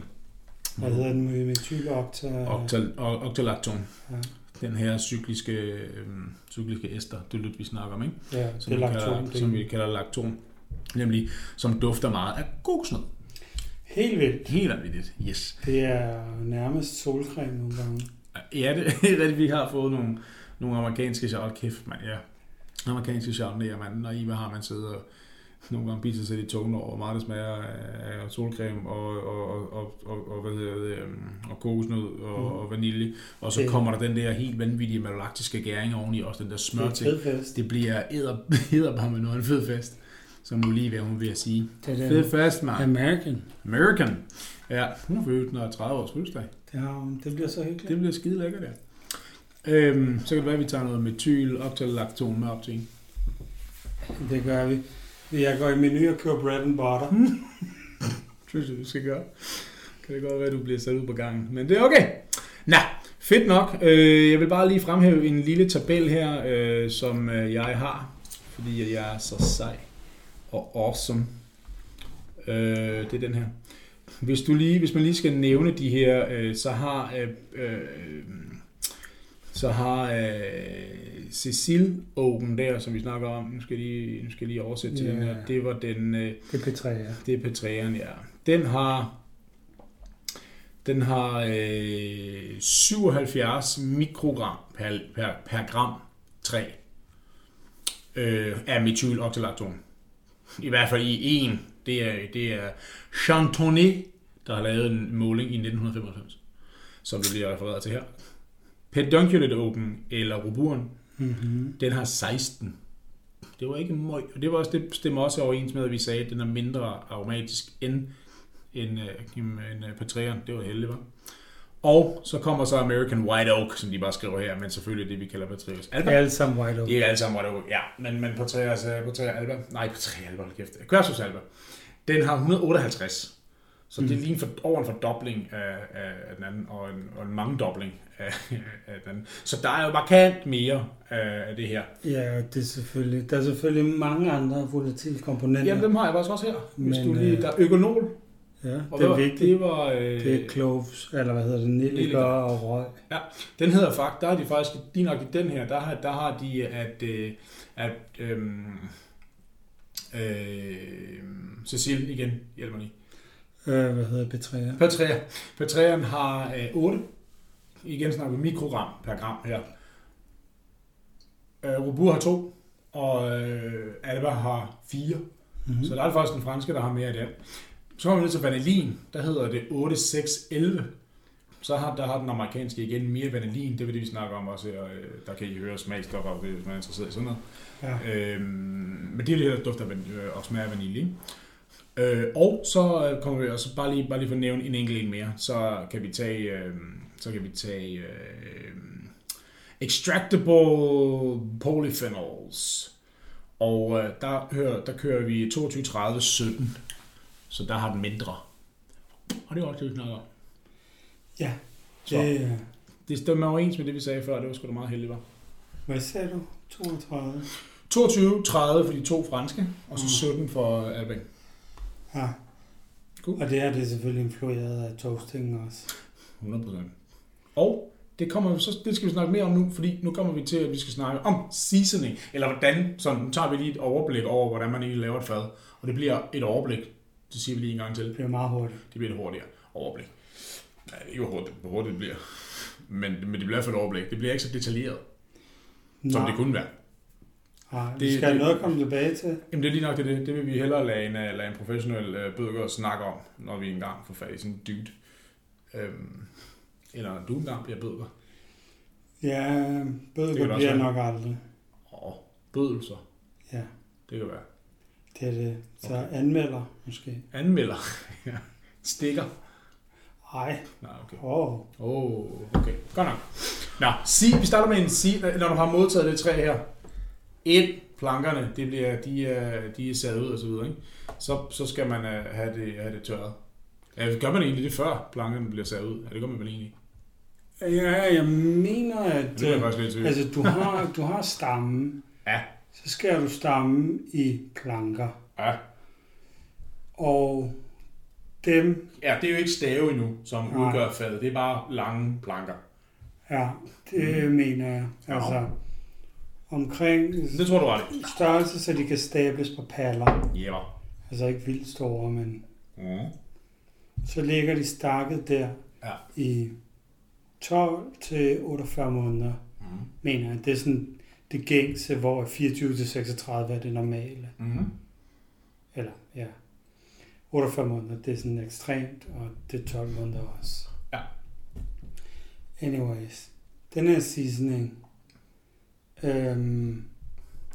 Hvad hedder den med metylokta? Octal, o- octalacton. Ja, Den her cykliske, øh, cykliske ester, det er lidt, vi snakker om, ikke? ja Som, det er vi, kalder, lakton. som vi Det er kalder lakton. Nemlig, som dufter meget af kokosnød. helt vildt. Helt vanvittigt, yes. Det er nærmest solcreme nogle gange. Ja, det er rigtigt, vi har fået nogle, nogle amerikanske chardonnay. Kæft, man, ja. Amerikanske chardonnay, man, når I hvad har man siddet og nogle gange biser sig i tungen over, hvor meget det smager af solcreme og, og, og, og, og, og hvad hedder det, øhm, og kokosnød og, Mm. og vanilje. Og så Det- kommer der den der helt vanvittige malolaktiske gæring oveni, også den der smør Det er til. fest. Det bliver æder, æder med noget en fed fest, som hvad hun vil sige. Det er Fed fest, man. American. American. Ja, hun når 30 års fødselsdag. Det, har, hun. det bliver så hyggeligt. Det bliver skide lækkert, ja. Øhm, så kan det være, at vi tager noget metyl, optalakton med op til. Det gør vi. Jeg går i menu og køber bread and butter. [laughs] synes jeg, du skal gøre. Kan det godt være, at du bliver sat ud på gangen. Men det er okay. Nå, fedt nok. Øh, jeg vil bare lige fremhæve en lille tabel her, øh, som øh, jeg har. Fordi jeg er så sej og awesome. Øh, det er den her. Hvis, du lige, hvis man lige skal nævne de her, øh, så har... Øh, øh, så har øh, Cecil Ogen der, som vi snakker om, nu skal jeg lige, nu skal jeg lige oversætte til Ja. den her, det var den, øh, Det er P3, ja. det er Petræen, ja. Den har, den har øh, 77 mikrogram per, per, per gram træ øh, af methyloxylacton. I hvert fald i en. Det er, det er Chantonnet, der har lavet en måling i 1995, som det bliver refereret til her. Pedunculate Open, eller Roburen, Mm-hmm. den har 16. Det var ikke møg. Og det, var også, det stemmer også overens med, at vi sagde, at den er mindre aromatisk end en, øh, en, en øh, Patreon. Det var heldigt, var. Og så kommer så American White Oak, som de bare skriver her, men selvfølgelig det, vi kalder Patreus Alba. Alle sammen white oak. Det er alle sammen White Oak, ja. Men, men Patreus, uh, Patreus Alba, nej, Patreus Alba, kæft. Cursus Alba, den har 158. Så det er lige en for, over en fordobling af, af, af den anden, og en, og en mangedobling af, af den anden. Så der er jo markant mere af, af det her. Ja, det er selvfølgelig, der er selvfølgelig mange andre volatile komponenter. Jamen, dem har jeg faktisk også her. Hvis Men, du lige, øh, der er økonol. ja, det er var, vigtigt. Det var, øh, Det er cloves, eller hvad hedder det, Nelliker. og røg. den hedder faktisk, der har de faktisk, lige nok i den her, der har, der har de, at, øh, at øhm, øh, Cecil igen, hjælper lige. Øh, hvad hedder Petrea? Patria. Patrian har øh, 8. Igen snakker vi mikrogram per gram her. Øh, Robur har 2, og øh, Alba har 4. Mm-hmm. Så der er det faktisk den franske, der har mere af den. Så kommer vi ned til vanillin, der hedder det 8611. Så har, der har den amerikanske igen mere vanillin, det er det, vi snakker om også her. Øh, Der kan I høre smagstoffer, hvis man er interesseret i sådan noget. Ja. Øhm, men det er det der dufter og smager af vanilje. Øh, og så øh, kommer vi også bare lige, bare lige for at nævne en enkelt en mere, så kan vi tage, øh, så kan vi tage øh, extractable polyphenols. Og øh, der, hører, der kører vi 22-30-17, så der har den mindre. Og det var også det, vi snakker om. Ja, Så det, øh, det stemmer overens med det, vi sagde før. Det var sgu da meget heldigt, var. hvad sagde du? 32? 22-30 for de to franske, og så Mm. 17 for Alban. Ja. Cool. Og det her det er selvfølgelig influeret af toasting også. 100%. Og det, kommer, så, det skal vi snakke mere om nu, fordi nu kommer vi til, at vi skal snakke om seasoning, eller hvordan, sådan, nu tager vi lige et overblik over, hvordan man egentlig laver et fad, og det bliver et overblik, det siger vi lige en gang til, Det bliver meget hurtigt. det bliver et hurtigere overblik. Nej, ikke hvor hurtigt, hvor hurtigt det bliver, men, men det bliver i hvert fald et overblik. Det bliver ikke så detaljeret, som Nej, det kunne være. Nej, det- vi skal have det- noget komme tilbage til. Jamen det er lige nok det, det, det vil vi hellere lade en, øh, lade en professionel øh, bødker snakke om, når vi engang får fat i sådan en dude. Øhm, eller når du engang bliver bødker. Ja, det også bliver nok aldrig. Åh, bødelser. Ja, Det kan være. det er det. Så Okay. anmelder måske. Anmelder. [laughs] ja. Stikker. Ej, Nej, okay. åh. Åh, oh, okay. Godt nok. Nå, sig, vi starter med en sig, når du har modtaget det træ her. Ind, plankerne, det bliver, de, er, de er sat ud og så videre, ikke? Så, så skal man uh, have, det, have det tørret. Ja, gør man egentlig det før plankerne bliver sat ud? Ja, det gør man vel egentlig. Ja, jeg mener, at Det er øh, lidt altså, du, har, du har stammen. [laughs] Ja. Så skærer du stammen i planker. Ja. Og dem, ja, det er jo ikke stave endnu, som Nej. udgør fadet. Det er bare lange planker. ja, det mm. mener jeg. Ja. Omkring Det tror du ret i. størrelse, så de kan stables på paller. Jæver. Altså ikke vildt store, men Mm. så ligger de stakket der Ja. i 12 til 48 måneder, Mm. mener jeg. Det er sådan det gængse, hvor 24 til 36 er det normale. Mm. Eller, ja. 48 måneder, det er sådan ekstremt, og det er 12 måneder også. Ja. Anyways, den her seasoning, øhm,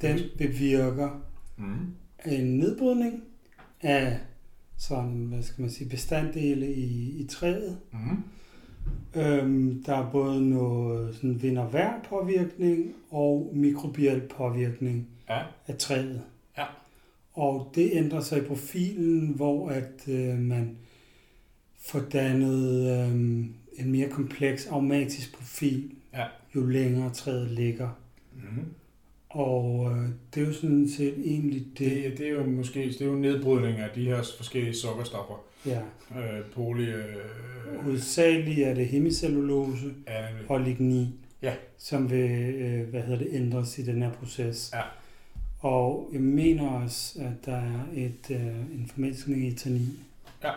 den bevirker Mm. en nedbrydning af sådan, hvad skal man sige, bestanddele i, i træet. Mm. Øhm, der er både noget sådan vind- og vejr påvirkning og mikrobiel påvirkning Ja. af træet. Ja. Og det ændrer sig i profilen, hvor at øh, man får dannet øh, en mere kompleks aromatisk profil, Ja. jo længere træet ligger. Mm. Og øh, det er jo sådan set egentlig det. Det, det er jo måske det er jo nedbrydning af de her forskellige sukkerstoffer. Ja. Øh, poly... Øh, Hovedsageligt er det hemicellulose ja, og lignin, Ja. som vil øh, hvad hedder det, ændres i den her proces. Ja. Og jeg mener også, at der er et, øh, en formindskning i tannin Ja.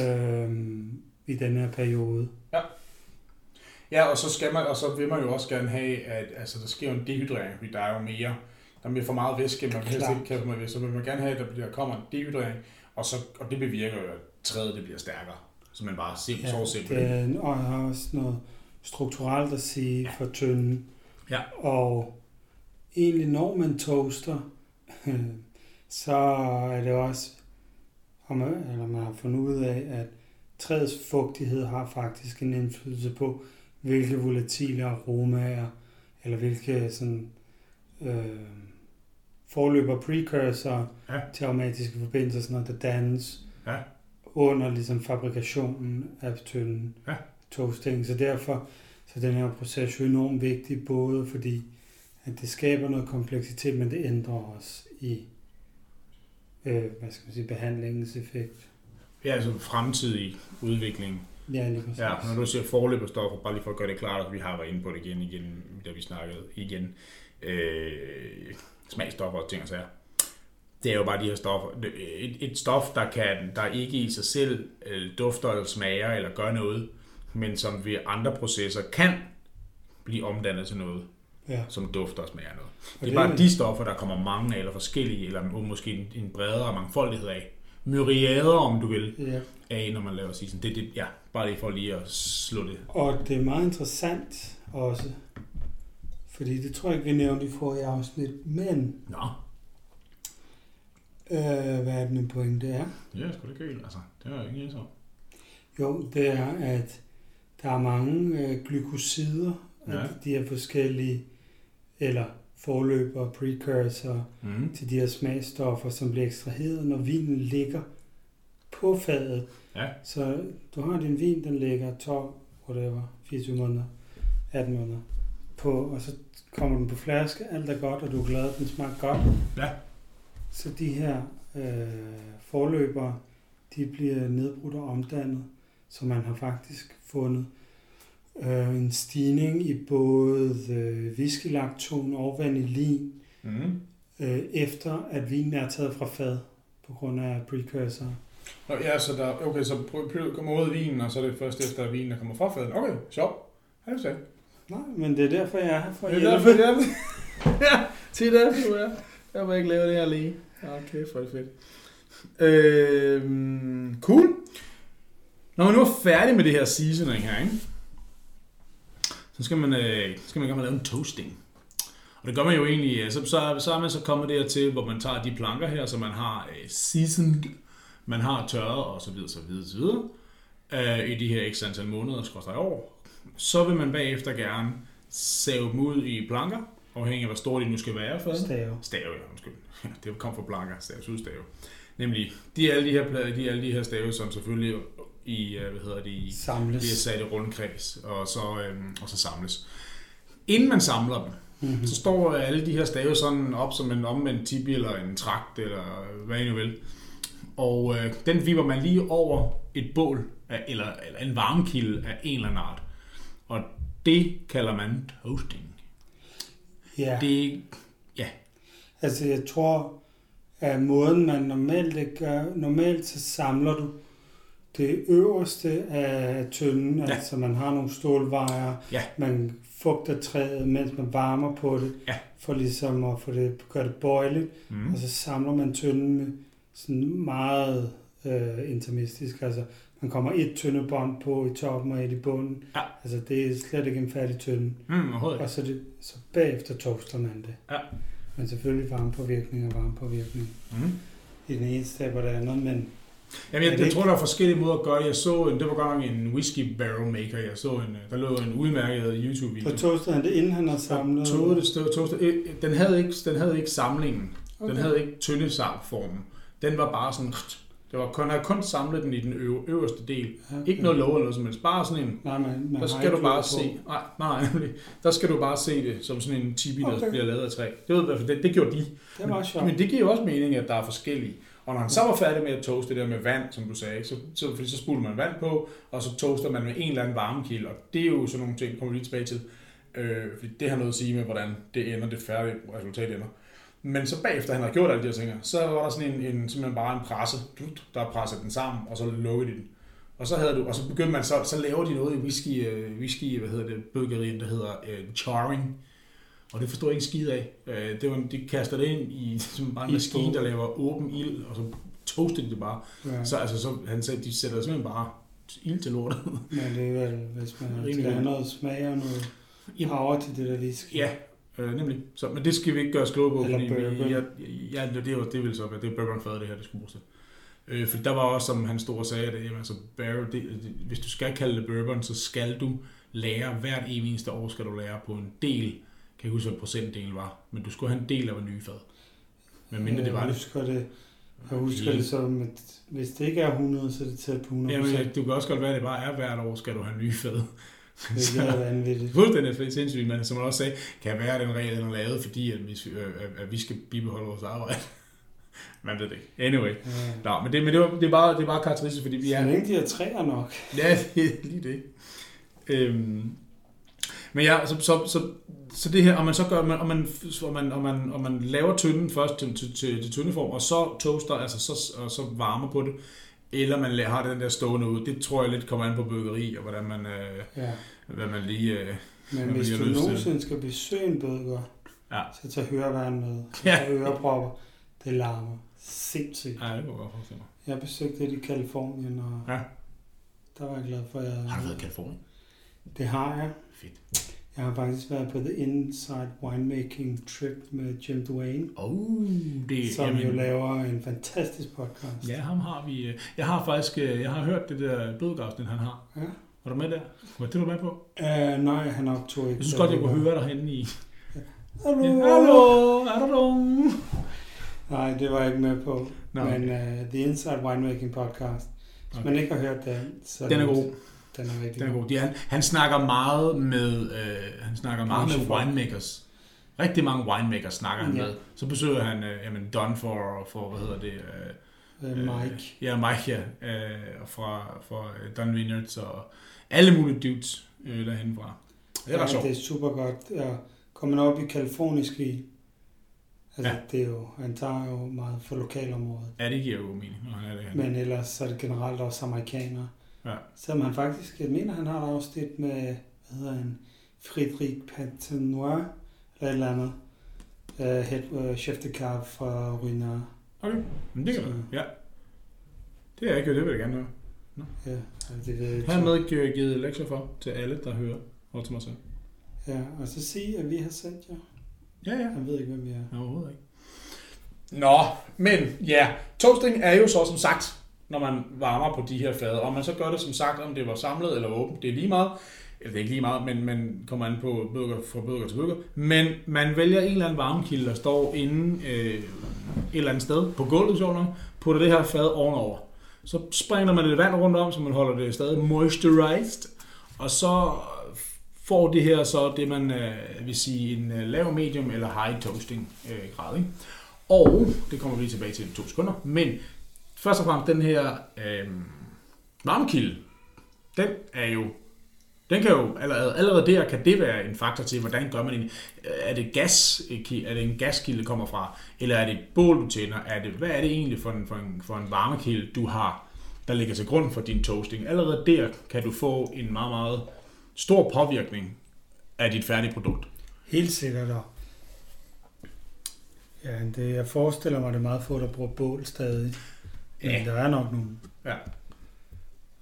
øhm, i den her periode. Ja, og så, skal man, og så vil man jo også gerne have, at altså, der sker en dehydrering, fordi der er jo mere, der er mere for meget væske, man vil helst ikke mig ved, så vil man gerne have, at der, bliver- der kommer en dehydrering, og, så, og det bevirker jo, at træet det bliver stærkere. Så man bare simpelt, ja, så simpelt. det er, og har også noget strukturelt at sige Ja. for tynden. Ja. Og egentlig når man toaster, [laughs] så er det også, har man, eller man har fundet ud af, at træets fugtighed har faktisk en indflydelse på, hvilke volatile aromaer, eller hvilke sådan, øh, forløber precursor Ja. til aromatiske forbindelser, sådan noget, der dannes Ja. under ligesom fabrikationen af tynden Ja. toasting. Så derfor så er den her proces jo enormt vigtig, både fordi at det skaber noget kompleksitet, men det ændrer også i øh, hvad skal man sige, behandlingens effekt. Ja, altså fremtidig udvikling. Ja, lige præcis. Ja, når du siger forløberstoffer, bare lige for at gøre det klart, at vi har været inde på det igen, igen, da vi snakkede igen. Øh, smagstoffer og ting og sager. Det er jo bare de her stoffer. Et, et stof, der, kan, der ikke i sig selv øh, dufter eller smager eller gør noget, men som ved andre processer kan blive omdannet til noget, ja. som dufter og smager noget. Og Det er bare de stoffer, der kommer mange af, eller forskellige, eller måske en bredere mangfoldighed af. Myriader, om du vil, Ja. af, når man laver season. Det, det, ja, bare lige for lige at slå det. Og det er meget interessant også, fordi det tror jeg ikke, vi nævnte i forrige afsnit, men Nå, øh, hvad er den en pointe er? det er sgu da galt, altså. Det er jo ikke så. Jo, det er, at der er mange øh, glykosider Ja. af de her forskellige, eller forløber, precursor Mm. til de her smagstoffer, som bliver ekstraheret, når vinen ligger på fadet. Ja. Så du har din vin, den ligger 12, whatever, 24 måneder, 18 måneder på, og så kommer den på flaske, alt er godt, og du er glad, den smager godt. Ja. Så de her øh, forløbere, de bliver nedbrudt og omdannet, så man har faktisk fundet øh, en stigning i både øh, whiskylakton og vanillin, Mm. øh, efter at vinen er taget fra fad på grund af precursor. Nå, ja, så der, okay, så kommer ud af vinen, og så er det først efter, at vinen er kommet fra faden. Okay, sjovt. Ja, det er Nej, men det er derfor, jeg er her for at Det er hjælpe. derfor, jeg [laughs] Ja, til det, du er. Jeg må ikke lave det her alene. Okay, for det fedt. Øhm, cool. Når man nu er færdig med det her seasoning her, ikke? Så skal man, øh, skal man gerne lave en toasting. Og det gør man jo egentlig, øh, så, så, så er man så kommet dertil, hvor man tager de planker her, som man har øh, seasoned, man har tørret og så videre, så videre, så videre, øh, i de her x antal måneder, skorstræk år. Så vil man bagefter gerne save dem ud i planker, afhængig af hvor store de nu skal være for. Stave. Stave, ja, undskyld. [laughs] Det kom fra planker, staves ud stave. Nemlig, de alle de her, de alle de her stave, som selvfølgelig i, øh, hvad hedder det, i, Samles. bliver sat i rundkreds, og så, øhm, og så samles. Inden man samler dem, Mm-hmm. så står alle de her stave sådan op som en omvendt tibi eller en trakt, eller hvad I nu vil. Og øh, den vipper man lige over et bål, af, eller, eller en varmekilde af en eller anden art. Og det kalder man toasting. Ja, Det, altså jeg tror, at måden man normalt gør, normalt så samler du det øverste af tynden, Ja. altså man har nogle stålvejer, Ja. man fugter træet, mens man varmer på det, Ja. for ligesom at få det, gøre det bøjeligt, mm, og så samler man tynden med sådan meget øh, intimistisk. Altså, man kommer et tynde bånd på i toppen og et i bunden. Ja. Altså, det er slet ikke en færdig tynde. Mm. Og så, det, så bagefter toaster man det. Ja. Men selvfølgelig varmepåvirkning og varmepåvirkning. Mm. I den ene step og det andet, men Jamen, jeg, det jeg tror, der er forskellige måder at gøre det. Jeg så en, det var godt nok en whisky barrel maker. Jeg så en, der lå en udmærket YouTube-video. så toastede han det, inden han har samlet. Det, stod, toastet. Øh, Den havde ikke, den havde ikke samlingen. Okay. Den Okay. havde ikke tynde formen. Den var bare sådan... Det var kun, havde kun samlet den i den øv, øverste del. Ja, Ikke noget lov eller noget som helst. Bare sådan en... Nej, man, man Der skal du bare se... Nej, nej. Der skal du bare se det som sådan en tibi, der Okay. bliver lavet af træ. Det, ved, jeg i hvert fald, det, det gjorde de. Det er meget sjovt. Men det giver jo også mening, at der er forskellige. Og når han så var færdig med at toaste det der med vand, som du sagde, så, så, fordi så spuler man vand på, og så toaster man med en eller anden varmekilde. Og det er jo sådan nogle ting, kommer vi lige tilbage til. Øh, fordi det har noget at sige med, hvordan det ender, det færdige resultat ender. Men så bagefter han har gjort alle de her ting, så var der sådan en, en simpelthen bare en presse, der pressede den sammen, og så lukkede de den. Og så, havde du, og så begyndte man så, så laver de noget i whisky, øh, whisky hvad hedder det, bøgerien, der hedder øh, charring. Og det forstår jeg ikke skid af. Øh, det var, de kaster det ind i [laughs] som bare en maskine, der laver åben ild, og så toaster de det bare. Ja. Så, altså, så han sagde, de sætter simpelthen bare ild til lortet. Men det er vel, hvis man Rimelig skal have noget smag og noget Jamen. power til det der whisky. Ja, øh, nemlig. Så, men det skal vi ikke gøre os kloge på, Eller fordi vi, bourbon. ja, ja, det, jo- det vil så være, det er bourbonfadet, det her, det skulle bruges til. Øh, for der var også, som han stod og sagde, at jamen, altså, barrel, det, det, hvis du skal kalde det bourbon, så skal du lære, hvert eneste år skal du lære på en del, kan ikke huske, hvad procentdelen var, men du skulle have en del af hver nye fad. Men mindre det var Jeg det. husker det, jeg husker det som, at hvis det ikke er 100, så er det tæt på 100 Jamen, du kan også godt være, at det bare er hvert år, skal du have nye fad. Det er vanvittigt. [laughs] Fuldstændig sindssygt, men som man også sagde, kan være, at den regel er lavet, fordi at vi, øh, at- at vi skal bibeholde vores arbejde. [laughs] Man ved det ikke. Anyway. Ja. Nå, men det, men det, var, det, er bare, det er bare karakteristisk, fordi vi Så er... længe de har træer nok. Ja, det [laughs] er lige det. Øhm, men ja, så, så, så, så det her, og man så gør, man, og man, og man, og man, og man laver tynden først til, til, til, til tyndeform, og så toaster, altså så, og så varmer på det, eller man har den der stående ud. Det tror jeg lidt kommer an på byggeri, og hvordan man, øh, Ja. hvad man lige... Øh, Men hvis du nogensinde skal besøge en bødker, Ja. så tag høreværn med. Ja. Og ørepropper. Det larmer sindssygt. ja, det kunne jeg godt forestille mig. Jeg besøgte det i Kalifornien, og Ja. der var jeg glad for, at jeg... Har du været i Kalifornien? Det har jeg. Fedt. Jeg har faktisk været på The Inside Winemaking Trip med Jim Duane, Oh, det som jo laver en fantastisk podcast. Ja, ham har vi. øh, Jeg har faktisk, øh, jeg har hørt det der blodgravsnit, han har. Ja. Var du med der? Var det du med på? Uh, nej, han optog ikke. Jeg synes godt, jeg kunne høre dig henne i... Hallo. Ja, Hallo, er du? Nej, det var jeg ikke med på. Nå, Men uh, The Inside Winemaking Podcast. Hvis Okay. man ikke har hørt den, så Den er god. Den er rigtig Den er god. De, han, han snakker meget med, øh, han snakker meget med winemakers. Rigtig mange winemakers snakker han Ja. med. Så besøger han øh, jamen Don for, for, hvad hedder det? Øh, Uh, Mike. Øh, ja, Mike, ja. Øh, og fra, fra øh, Don Vineyards og alle mulige dudes øh, derhen fra. Det er ret ja, sjovt. det er super godt. Ja, kommer op i kalifornisk i, altså Ja. ja. det er jo, han tager jo meget for lokalområdet. Ja, det giver jo mening, når han er det. Han. Men ellers så er det generelt også amerikanere. Ja. Selvom han faktisk, jeg mener han har et afsnit med, hvad hedder han, Friedrich Patenoir, eller et eller andet. Uh, head, uh, chef de cave fra Ruinard. Okay, men det kan man. Ja. Det er ikke, det vil jeg gerne høre. Ja, altså det, det, Her med givet lektier for til alle, der hører, og til mig selv. Ja, og så sige, at vi har sendt jer. Ja, ja. Jeg ved ikke, hvem vi er. Nej, Overhovedet ikke. Nå, men ja, toasting er jo så som sagt, når man varmer på de her fade. Om man så gør det som sagt, om det var samlet eller åbent, det er lige meget. Eller det er ikke lige meget, men man kommer an på bøger, fra bøger til bøger. Men man vælger en eller anden varmekilde, der står inde øh, et eller andet sted på gulvet, sjovt nok, putter det her fad ovenover. Så springer man lidt vand rundt om, så man holder det stadig moisturized. Og så får det her så det, man øh, vil sige en øh, lav, medium eller high toasting øh, grad. Ikke? Og, det kommer vi lige tilbage til i to sekunder, men først og fremmest den her øh, varmekilde, den er jo, den kan jo allerede, allerede der kan det være en faktor til, hvordan gør man en, øh, er det gas, er det en gaskilde, der kommer fra, eller er det et bål, du tænder, er det, hvad er det egentlig for en, for en, for en varmekilde, du har, der ligger til grund for din toasting. Allerede der kan du få en meget, meget stor påvirkning af dit færdige produkt. Helt sikkert. Og Ja, det, jeg forestiller mig, det er meget få, der bruger bål stadig. Men Ja. der er nok nogen. Ja.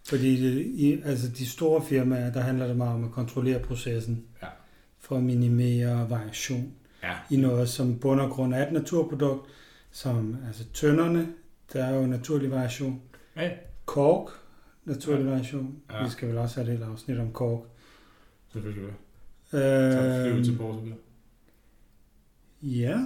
Fordi det, i, altså de store firmaer, der handler det meget om at kontrollere processen. Ja. For at minimere variation Ja. i noget, som bund og grund er et naturprodukt, som altså tønderne, der er jo naturlig variation. Ja. Kork, naturlig variation. Ja. Vi skal vel også have et helt afsnit om kork. Selvfølgelig. Så flyve til Øh, Portugal. ja.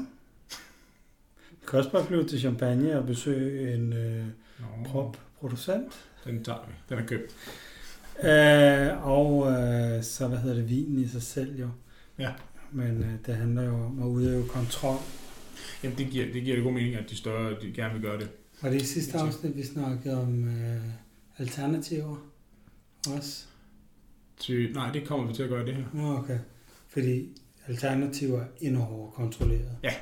Vi kan også bare flyve til Champagne og besøge en øh, Nå, prop-producent. Den tager vi. Den er købt. Øh, og øh, så, hvad hedder det, vinen i sig selv jo. Ja. Men øh, det handler jo om at udøve kontrol. Jamen, det giver, det giver det god mening, at de større de gerne vil gøre det. Var det i sidste afsnit, vi snakkede om øh, alternativer også? Ty, nej, det kommer vi til at gøre det her. Okay. Fordi alternativer er endnu hårdere kontrolleret. Ja,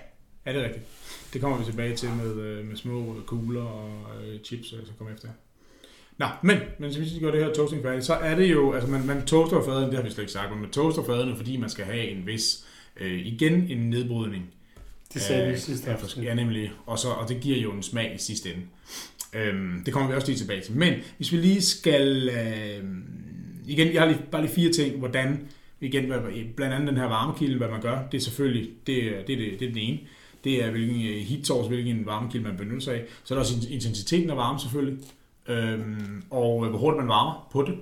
det er rigtigt. Det kommer vi tilbage til med, øh, med små kugler og øh, chips, og så kommer efter. Nå, men, men hvis vi gør det her toasting færdigt, så er det jo, altså man, man toaster fadene, det har vi slet ikke sagt, men man toaster fadene, fordi man skal have en vis, øh, igen en nedbrydning. Det sagde vi sidste af afsnit. forskellige- Ja, nemlig. Og, så, og det giver jo en smag i sidste ende. Øhm, det kommer vi også lige tilbage til. Men hvis vi lige skal... Øh, igen, jeg har lige, bare lige fire ting, hvordan... Igen, blandt andet den her varmekilde, hvad man gør, det er selvfølgelig, det, det, det, det er den ene. Det er, hvilken øh, heat source, hvilken varmekilde man benytter sig af. Så er der også intensiteten af varme selvfølgelig. Øhm, og øh, hvor hurtigt man varmer på det.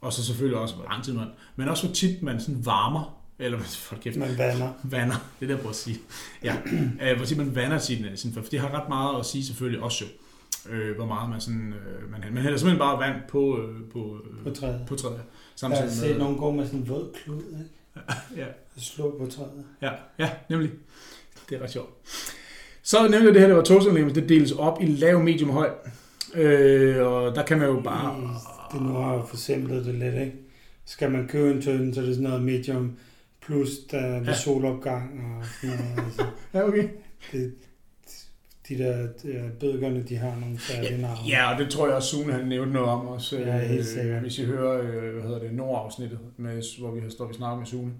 Og så selvfølgelig også, hvor lang tid man... Men også hvor tit man sådan varmer, eller [laughs] folk kæft, Man vander. vander, det er det, jeg prøver at sige. Ja, øh, hvor siger man vander sin, sin for det har ret meget at sige selvfølgelig også jo. Øh, hvor meget man sådan, øh, man, man hælder simpelthen bare vand på, øh, på, På øh, træet. på træet. Jeg har Samtidig set med, nogen gå med sådan en våd klud, ikke? [laughs] ja, Og slå på træet. ja, ja, nemlig. Det er ret sjovt. Så nemlig det her, det var toastsanlæg, det deles op i lav, medium høj. Øh, og der kan man jo bare... Det nu har jeg forsimplet det lidt, ikke? Skal man købe en tønde, så er det sådan noget medium plus der er Ja. solopgang og sådan noget. Altså, [laughs] Ja, okay. det, de der, de der bødgerne, de har nogle særlige navne. Ja, og det tror jeg også, Sune han nævnte noget om også. Ja, helt øh, sikkert. Hvis I hører, øh, hvad hedder det, Nord-afsnittet, med, hvor vi har stået og snakket med Sune.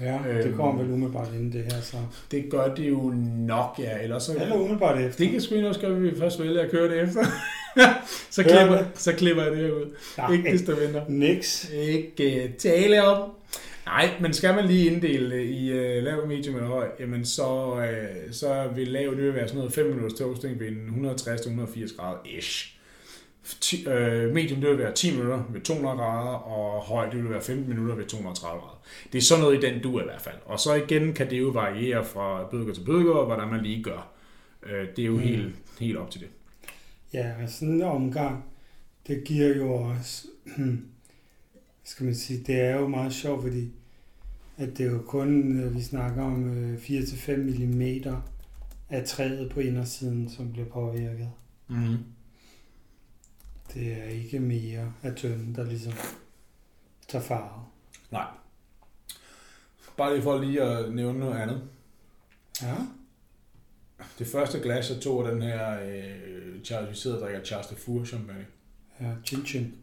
ja det Øhm. kommer vel umiddelbart inden det her, så. Det gør det jo nok, ja. Ellers så... Eller umiddelbart efter. Det kan sgu også gøre, at vi først vælger at køre det efter. [laughs] så, klipper, det. så klipper jeg det her ud. Nej, Ikke desto mindre. Niks. Ikke tale om. Nej, men skal man lige inddele det i uh, lav, medium eller høj, jamen så, uh, så vil lav det vil være sådan noget 5 minutters toasting ved en 160-180 grader ish. Ti, uh, medium det vil være 10 minutter ved 200 grader, og høj det vil være 15 minutter ved 230 grader. Det er sådan noget i den du i hvert fald. Og så igen kan det jo variere fra bødker til bødker, og hvordan man lige gør. Uh, det er jo Mm. helt, helt op til det. Ja, sådan en omgang, det giver jo også, hvad [clears throat] skal man sige, det er jo meget sjovt, fordi at det er jo kun, øh, vi snakker om øh, 4-5 mm af træet på indersiden, som bliver påvirket. Mm-hmm. Det er ikke mere af tønden, der ligesom tager farve. Nej. Bare lige for lige at nævne noget andet. Ja, Det første glas, jeg tog den her, øh, Charles, vi sidder og drikker Charles de Fur champagne. ja, chin chin.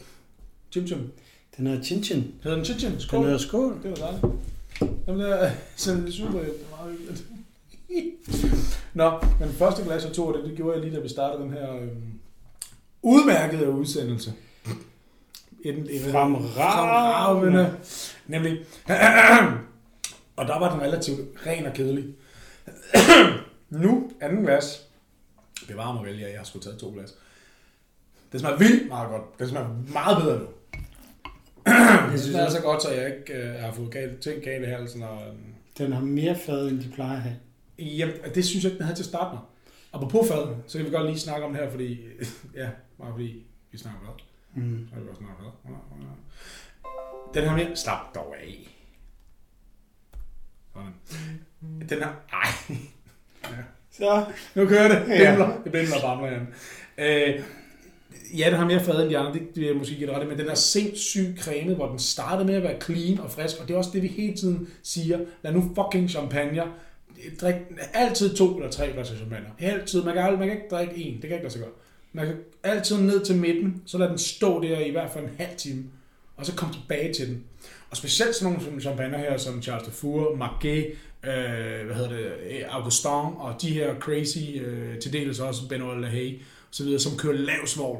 Chim chim. Den hedder chin chin. Hedder den chin chin? Den Skål. hedder skål. Det var dejligt. Jamen, det er [laughs] sådan lidt super. Det er meget hyggeligt. [laughs] Nå, men første glas, jeg tog af det, det gjorde jeg lige, da vi startede den her øh, udmærkede udsendelse. En, en, Fremragende. Nemlig. [clears throat] og der var den relativt ren og kedelig. [clears throat] nu, anden glas. Bevar mig vel, jeg har sgu taget to glas. Det smager vildt meget godt. Det smager meget bedre nu. [clears throat] Det synes smager jeg. så godt, så jeg ikke øh, har fået galt, ting galt i halsen. Og, Den har mere fad, end de plejer at have. jamen, det synes jeg ikke, den havde til at starte med. Apropos fad, så kan vi godt lige snakke om det her, fordi, [laughs] ja, bare fordi vi snakker om fad. Mm. Så har vi også snakket fad. Ja, ja, ja. Den her mere, slap dog af. Sådan. Den her, ej, [laughs] Så, nu kører det. Det Ja. bimler, det bimler bare med øh, Ja, det har mere fad end de andre, det vil jeg måske give det ret men den er sindssygt cremet, hvor den startede med at være clean og frisk, og det er også det, vi hele tiden siger. Lad nu fucking champagne. Drik altid to eller tre glas champagne. Altid. Man kan, aldrig, man kan ikke drikke en. Det kan ikke lade sig gøre. Man kan altid ned til midten, så lad den stå der i hvert fald en halv time. og så kom tilbage til den. Og specielt sådan nogle som champagne her, som Charles Dufour, Marquet, øh, hvad hedder det, Augustin, og de her crazy, øh, til dels også Benoit Lahaye, så videre, som kører lav svovl.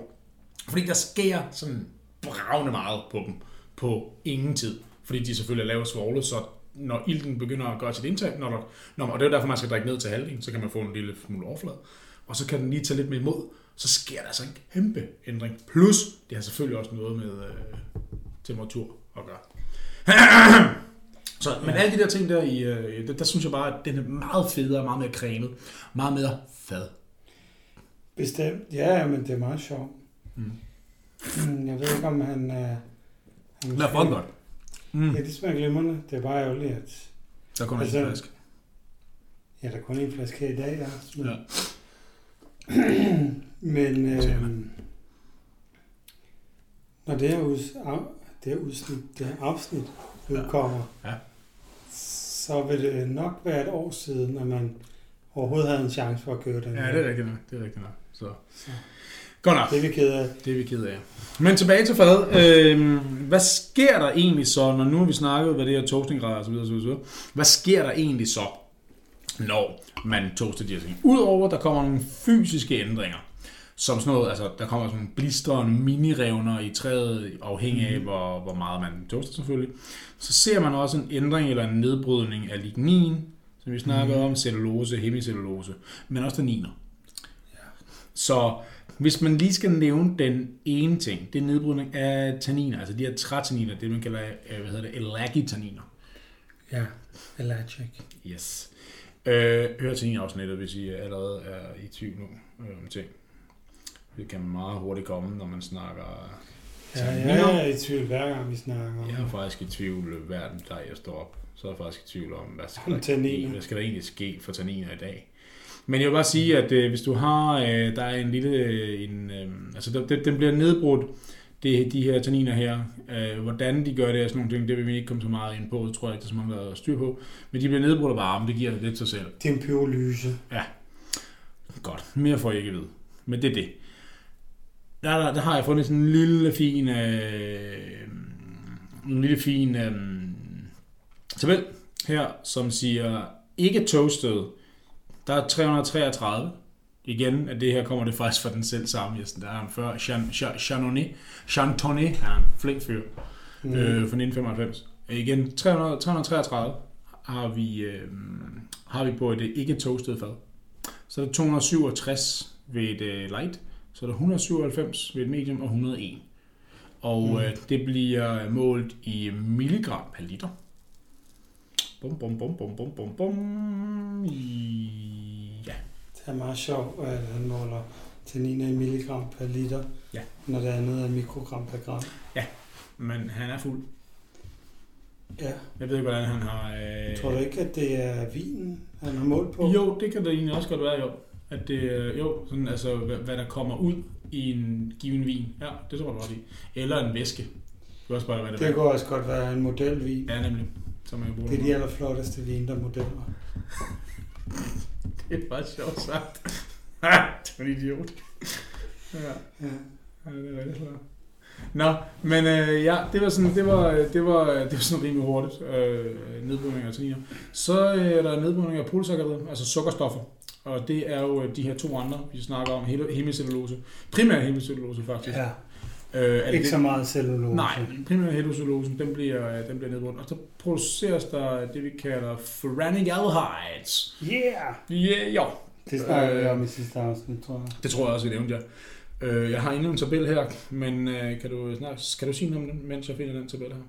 Fordi der sker sådan bravende meget på dem på ingen tid. Fordi de selvfølgelig er lavet svogle, så når ilten begynder at gøre sit indtag, når der, når, og det er derfor, man skal drikke ned til halvdelen, så kan man få en lille smule overflade. Og så kan den lige tage lidt mere imod, så sker der altså en kæmpe ændring. Plus, det har selvfølgelig også noget med øh, temperatur at gøre. [clears throat] så, men Ja. alle de der ting der, i, øh, der, der synes jeg bare, at den er meget federe, meget mere cremet, meget mere fad. Bestemt. Ja, ja, men det er meget sjovt. Mm. Mm, Jeg ved ikke, om han... Uh, han Det er fucking godt. Mm. Ja, det smager glimrende. Det er bare ærgerligt, at Der kommer Altså, en flaske. ja, der er kun en flaske her i dag, ja. [clears throat] Men, Ja. men øh, når det her, us, af, det her udsnit, det her afsnit udkommer, Ja. så vil det nok være et år siden, at man overhovedet havde en chance for at købe den. Ja, det er rigtigt nok. Det er rigtigt nok. Så. Så, Godt nok. det er vi ked af. Det er vi ked af. Men tilbage til fad. Øhm, hvad sker der egentlig så, når nu har vi snakket, hvad det her toastinggrad og så videre, så videre, så videre. Hvad sker der egentlig så, når man toaster de her ting? Udover, der kommer nogle fysiske ændringer, som sådan noget, altså der kommer sådan blister og minirevner i træet, afhængig af, hvor, hvor meget man toaster selvfølgelig. Så ser man også en ændring eller en nedbrydning af lignin, som vi snakker Mhm. om, cellulose, hemicellulose, men også tanniner. Så hvis man lige skal nævne den ene ting, det er nedbrydning af tanniner, altså de her trætanniner, det man kalder, øh, hvad hedder det, elagitanniner. Ja, allergic. Yes. Øh, hør tanninafsnittet, hvis I allerede er i tvivl nu øh, om ting. Det kan meget hurtigt komme, når man snakker Ja, tanniner. jeg er i tvivl hver gang, vi snakker om Jeg er faktisk i tvivl hver dag, jeg står op. Så er jeg faktisk i tvivl om, hvad skal, Om der, tanniner. hvad skal der egentlig ske for tanniner i dag. Men jeg vil bare sige, at øh, hvis du har, øh, der er en lille, øh, en, øh, altså den, den bliver nedbrudt, det, de her tanniner her. Øh, hvordan de gør det og sådan nogle ting, det vil vi ikke komme så meget ind på, det tror jeg ikke, der er så mange, der har styr på. Men de bliver nedbrudt af varme, det giver lidt sig selv. Det er en pyrolyse. Godt, mere får jeg ikke at vide. Men det er det. Der, der, der har jeg fundet sådan en lille fin, øh, en lille fin øh, tabel her, som siger ikke toasted. Der er 333. Igen, at det her kommer det faktisk fra den selv samme. Jeg der er han før. Chanonet. Chantonnay er en flink fyr Mm. øh, fra 1995. Øh, Igen, 300, 333 har vi, øh, har vi på et øh, ikke toastet fad. Så er der 267 ved et øh, light, så er der 197 ved et medium og 101. Og Mm. øh, det bliver målt i milligram per liter. Bum, bum, bum, bum, bum, bum, bum. Ja. Det er meget sjovt, at han måler tanniner i milligram per liter, Ja. når det andet er mikrogram per gram. Men han er fuld. Ja. Jeg ved ikke, hvordan han har... Øh... Tror du ikke, at det er vinen, han har målt på? Jo, det kan det egentlig også godt være, jo. At det, øh, jo, sådan, altså, hvad, hvad, der kommer ud i en given vin. Ja, det tror jeg godt i. Eller en væske. Det kan også bare være, det Det kunne også godt være en modelvin. Ja, nemlig. Kan bruge Det er de allerflotteste vine, der er modeller. [laughs] det er bare sjovt sagt. [laughs] Ha, det var en idiot. Ja, Ja. ja, det er rigtig klart. Nå, men øh, ja, det var sådan, det var, det var, det var sådan rimelig hurtigt, øh, nedbrydning af tanniner. Så øh, er der nedbrydning af polysakkarider, altså sukkerstoffer. Og det er jo øh, de her to andre, vi snakker om, hele- hemicellulose. Primært hemicellulose faktisk. ja. Øh, Ikke det? så meget cellulose. Nej, primært hemicellulose, den bliver, øh, den bliver nedbrudt. Og så produceres der det, vi kalder furandic aldehydes. Yeah! Ja, ja. Det snakker vi Øh. om i sidste afsnit, tror jeg. Det tror jeg også, vi nævnte, ja. Øh, Jeg har endnu en tabel her, men øh, kan du, snart, kan du sige noget om den, mens jeg finder den tabel her?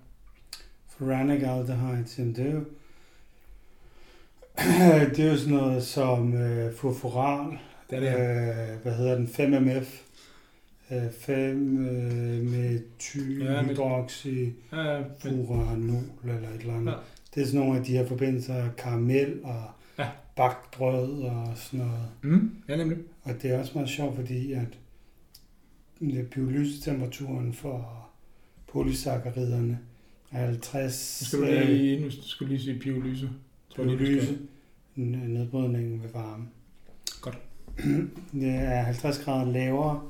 Foranic aldehydes, jamen det er jo... [clears throat] det er jo sådan noget som øh, furfural, Det er det øh, hvad hedder den, 5MF, øh, 5 øh, ja, med- hydroxy, Ja, ja, furanol eller et eller andet. Ja. Det er sådan nogle af de her forbindelser, karamel og Ja. bagt brød og sådan noget. mm, ja, nemlig. Og det er også meget sjovt, fordi at pyrolysetemperaturen for polysacchariderne er 50 Nu skal du lige, nu skal du lige sige pyrolyse. Pyrolyse, nedbrydningen ved varme. Godt. [clears throat] Det er 50 grader lavere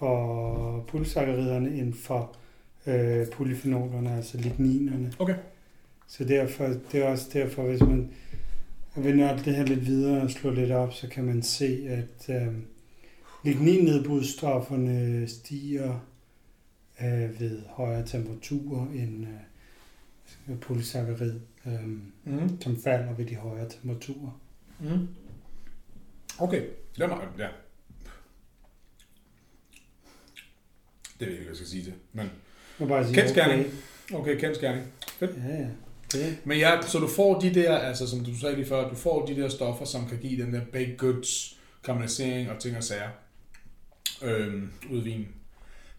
for polysacchariderne end for øh, polyfenolerne, altså ligninerne. Okay. Så derfor, det er også derfor, hvis man vil nørde det her lidt videre og slå lidt op, så kan man se, at øh, ligninnedbrudsstofferne stiger øh, ved højere temperaturer end øh, polysaccharid, øh, Mm. som falder ved de højere temperaturer. Mm. Okay, det er meget, ja. Det ved jeg ikke, jeg skal sige til. Men vil bare sige, Kendsgerning. okay. okay, kendt skærning. Ja, ja. Det. Men ja, så du får de der, altså som du sagde lige før, du får de der stoffer, som kan give den der baked goods, karamellisering og ting og sager øhm, ud af vinen.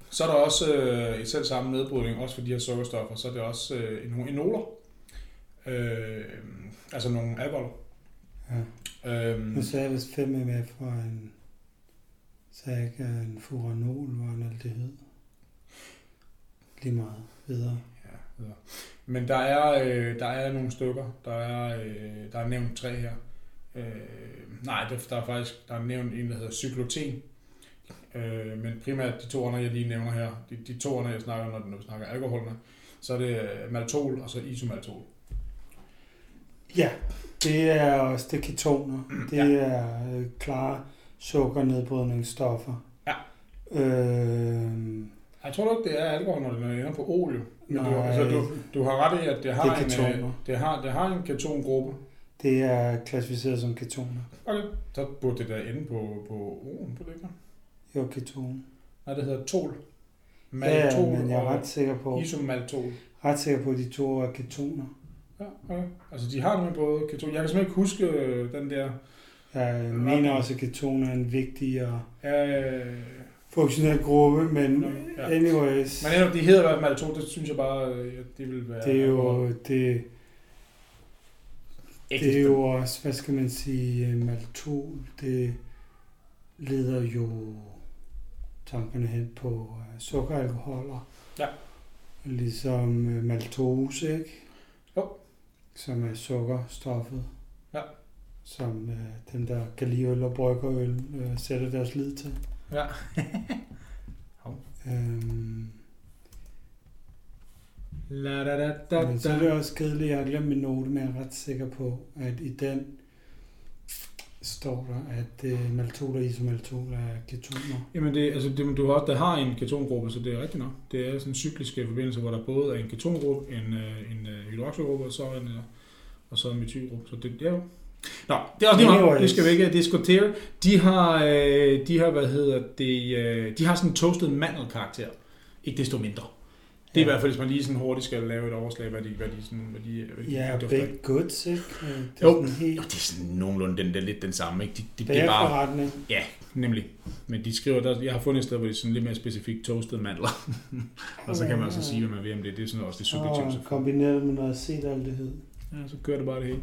Så er der også øh, i selv samme nedbrydning, også for de her sukkerstoffer, så er det også øh, nogle enoler. Øh, altså nogle alkoholer. Ja. Øhm, Nu sagde jeg vist 5 ml for en, sagde jeg ikke, at en furanol var en aldehyd. Lige meget videre. Ja, videre. Men der er, øh, der er nogle stykker. Der er, øh, der er nævnt tre her. Øh, nej, der, der er faktisk der er nævnt en, der hedder cykloten. Øh, men primært de to andre, jeg lige nævner her, de, de to andre, jeg snakker om, når, når vi snakker alkoholerne, så er det øh, maltol og så isomaltol. Ja, det er også det er ketoner. [clears throat] Det Ja. er øh, klare sukkernedbrydningsstoffer. Ja. Øh, Jeg tror du ikke, det er alkohol, når det ender på ol, jo. Men du, Nej. altså, du, du har ret i, at det har, Det en, øh, det har, det har en ketongruppe. det er klassificeret som ketoner. Okay. Så burde det der ende på, på O'en, på det ikke? Jo, keton. Nej, det hedder tol. Ja, Maltol men jeg er ret sikker på, isomaltol. ret sikker på, at de to er ketoner. Ja, okay. Altså, de har nemlig både keton. Jeg kan simpelthen ikke huske øh, den der... Jeg mener også, at ketoner er en vigtig og Øh, funktionel gruppe, men ja. anyways, men netop, de hedder i hvert fald maltol, det synes jeg bare, øh, at det vil være... det er jo, det, det er jo også, hvad skal man sige, øh, maltol, det leder jo tankerne hen på øh, sukkeralkoholer. Ja. Ligesom maltose, ikke? Jo. Som er sukkerstoffet. Ja. Som øh, dem, der kan lide øl og brygger øl, øh, sætter deres lid til. Ja. [laughs] Øhm, La, da, da, da, men så er det også kedeligt, jeg har glemt min note, men jeg er ret sikker på, at i den står der, at øh, maltol og isomaltol er ketoner. Jamen, det, altså, det, du har, der har en ketongruppe, så det er rigtigt nok. Det er sådan cykliske forbindelser, hvor der både er en ketongruppe, en, øh, en øh, hydroxygruppe, og så en, øh, og så en metylgruppe. Så det, det er jo... Nå, det er også lige meget. Det skal vi ikke diskutere. De har, øh, de har, hvad hedder det, øh, de har sådan en toasted mandelkarakter. Ikke desto mindre. Det er i Ja. hvert fald, hvis man lige sådan hurtigt skal lave et overslag, hvad de, hvad de, sådan, hvad de, hvad de Ja, dufter baked goods, ikke? Øh, Det er Jo. sådan helt Jo, det er sådan nogenlunde den, der, lidt den samme, ikke? De, de, det er bare, forretning. nemlig. Men de skriver, der, jeg har fundet et sted, hvor det er sådan lidt mere specifikt toasted mandler. [laughs] og så kan man også sige, hvad man vil om det. Det er sådan også det subjektive. Og kombineret med noget acetaldehyd. Ja, så kører det bare det hele.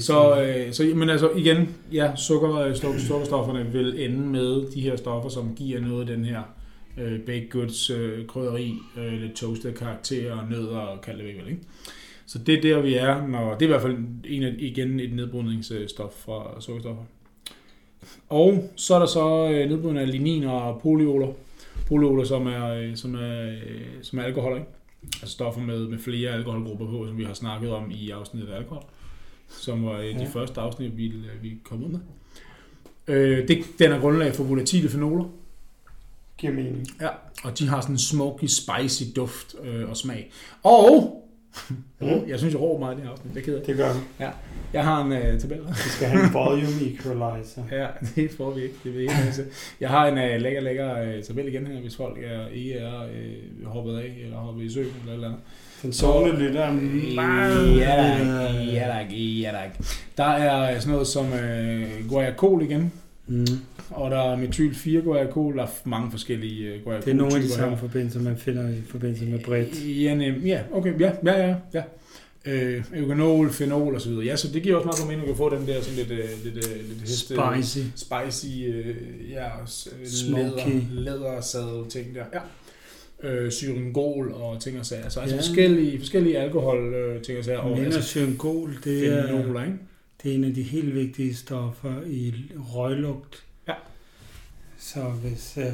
Så, øh, så men altså igen, ja, sukker, øh, sukkerstofferne vil ende med de her stoffer, som giver noget af den her øh, baked goods, øh, krydderi, øh, lidt toasted karakter, nødder og kald det vil, ikke? Så det er der, vi er, når, det er i hvert fald en af, igen et nedbrydningsstof fra sukkerstoffer. Og så er der så øh, nedbrydning af lignin og polyoler. Polyoler, som er, øh, som er, øh, som er alkohol, ikke? Altså stoffer med, med flere alkoholgrupper på, som vi har snakket om i afsnittet af alkohol som var øh, de Ja. første afsnit, vi, øh, vi kom ud med. Øh, det danner grundlag for volatile fenoler, giver mening. og de har sådan en smoky, spicy duft øh, og smag. Og, Mm. [laughs] jeg synes, jeg råber meget i det her afsnit, det er ked af. Det gør du. Jeg har en øh, tabel. Vi skal have en volume equalizer. [laughs] Ja, det får vi ikke. Det vil jeg ikke altså. Jeg har en øh, lækker, lækker øh, tabel igen her, hvis folk er, ikke er øh, hoppet af, eller hoppet i søen, eller eller andet. Den tårne lytter er meget... Ja, tak. Ja, tak. Ja, tak. Der er sådan noget som øh, guaiacol igen, Mm. og der er metyl 4 guaiacol, der er mange forskellige øh, guaiacol. Det er nogle af de samme her. forbindelser, man finder i forbindelse med bredt. Ja, nem, ja, okay, ja, ja, ja, ja. Øh, eugenol, fenol videre. Ja, så det giver også meget god mening at få den der sådan lidt, øh, lidt, øh, lidt heste, Spicy. spicy, øh, ja, øh, Smoky. læder, lædersadel ting der. Ja. Øh, syringol og ting og sager. Så altså Ja. forskellige, forskellige alkohol øh, ting og sager. Men altså syngol, det er, fenoler, ikke? det er en af de helt vigtige stoffer i røglugt. Ja. Så hvis... Øh,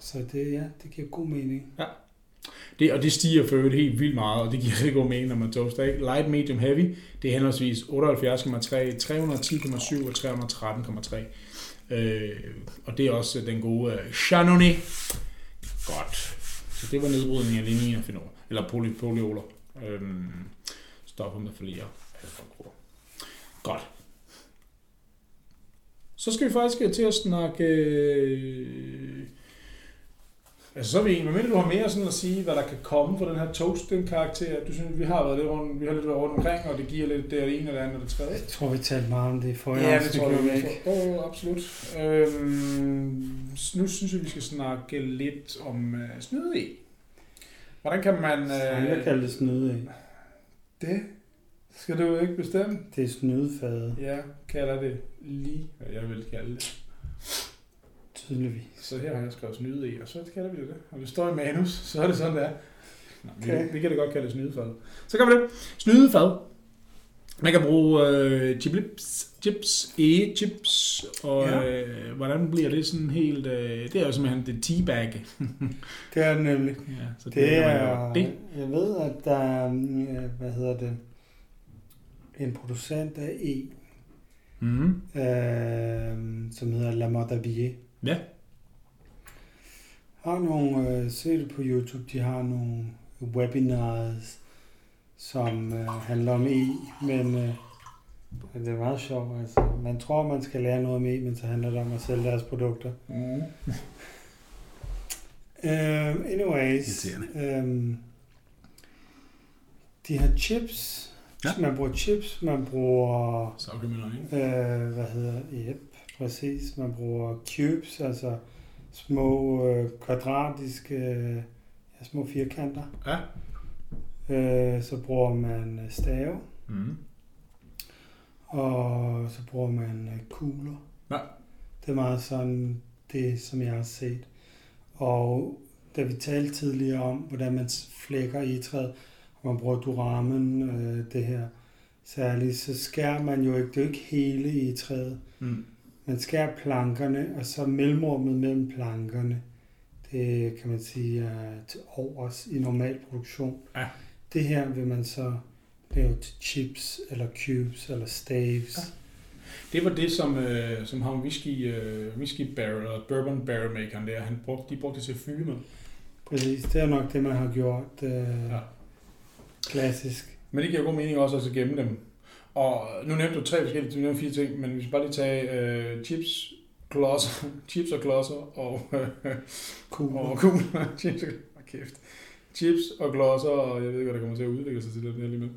så det, ja, det giver god mening. Det, og det stiger for øvrigt helt vildt meget, og det giver rigtig god mening, når man toaster. Ikke? Light, medium, heavy, det er henholdsvis 78,3, 310,7 og 313,3. Øh, og det er også den gode Chardonnay. Godt. Så det var nedbrydning af linjenfenol, eller poly, polyoler. Øhm, stoffer med flere Godt. Så skal vi faktisk til at snakke... Øh, altså så er vi egentlig, men du har mere sådan at sige, hvad der kan komme fra den her toast, den karakter. Du synes, vi har været lidt rundt, vi har lidt været rundt omkring, og det giver lidt det ene eller andet eller det tredje. Jeg tror, vi talte meget om det i forrige Ja, det tror jeg ikke. Åh, oh, absolut. Øhm, nu synes jeg, vi skal snakke lidt om snyde i. Hvordan kan man... Uh, jeg kalder det snyde i. Det skal du ikke bestemme? Det er snydefade. Ja, kalder det lige, hvad jeg vil kalde det. Tydeligvis. Så her har jeg skrevet snyde i, og så kalder vi det det. Og det står i manus, så er det sådan, det er. Nå, okay. vi, vi kan det godt kalde det snydefad. Så kan vi det. Snydefad. Man kan bruge øh, chips, chips, e-chips, og ja. øh, hvordan bliver det sådan helt... Øh, det er jo simpelthen det teabag. [laughs] det er det nemlig. Ja, så det, det er, det. Jeg ved, at der er, hvad hedder det, en producent af E, mm. øh, som hedder La Mordavie. Ja. Har nogle, øh, se det på YouTube, de har nogle webinars, som øh, handler om E, men øh, det er meget sjovt. Altså. Man tror, man skal lære noget om E, men så handler det om at sælge deres produkter. Mm. uh, anyways, um, de har chips, Ja. Man bruger chips, man bruger... Øh, hvad hedder det? Yep, præcis. Man bruger cubes, altså små øh, kvadratiske, ja, små firkanter. Ja. Øh, så bruger man øh, stave. Mm. Og så bruger man øh, kugler. Ja. Det er meget sådan det, som jeg har set. Og da vi talte tidligere om, hvordan man flækker i træet, man bruger duramen, øh, det her særligt, så skærer man jo ikke, det er jo ikke hele i træet. Mm. Man skærer plankerne, og så mellemrummet mellem plankerne, det kan man sige er til overs i normal produktion. Ja. Det her vil man så lave til chips, eller cubes, eller staves. Ja. Det var det, som, øh, som ham whisky, øh, whisky barrel, eller bourbon barrel makeren der, han brugte, de brugte det til at fylde med. Præcis, det er nok det, man har gjort. Øh, ja. Klassisk. Men det giver god mening også at gemme dem. Og nu nævnte du tre forskellige, du nævnte fire ting, men vi skal bare lige tage øh, chips, klodser, [laughs] chips og klodser og øh, cool. og [laughs] cool. chips og kæft. Chips og glosser, og jeg ved ikke, hvad der kommer til at udvikle sig til det lige med.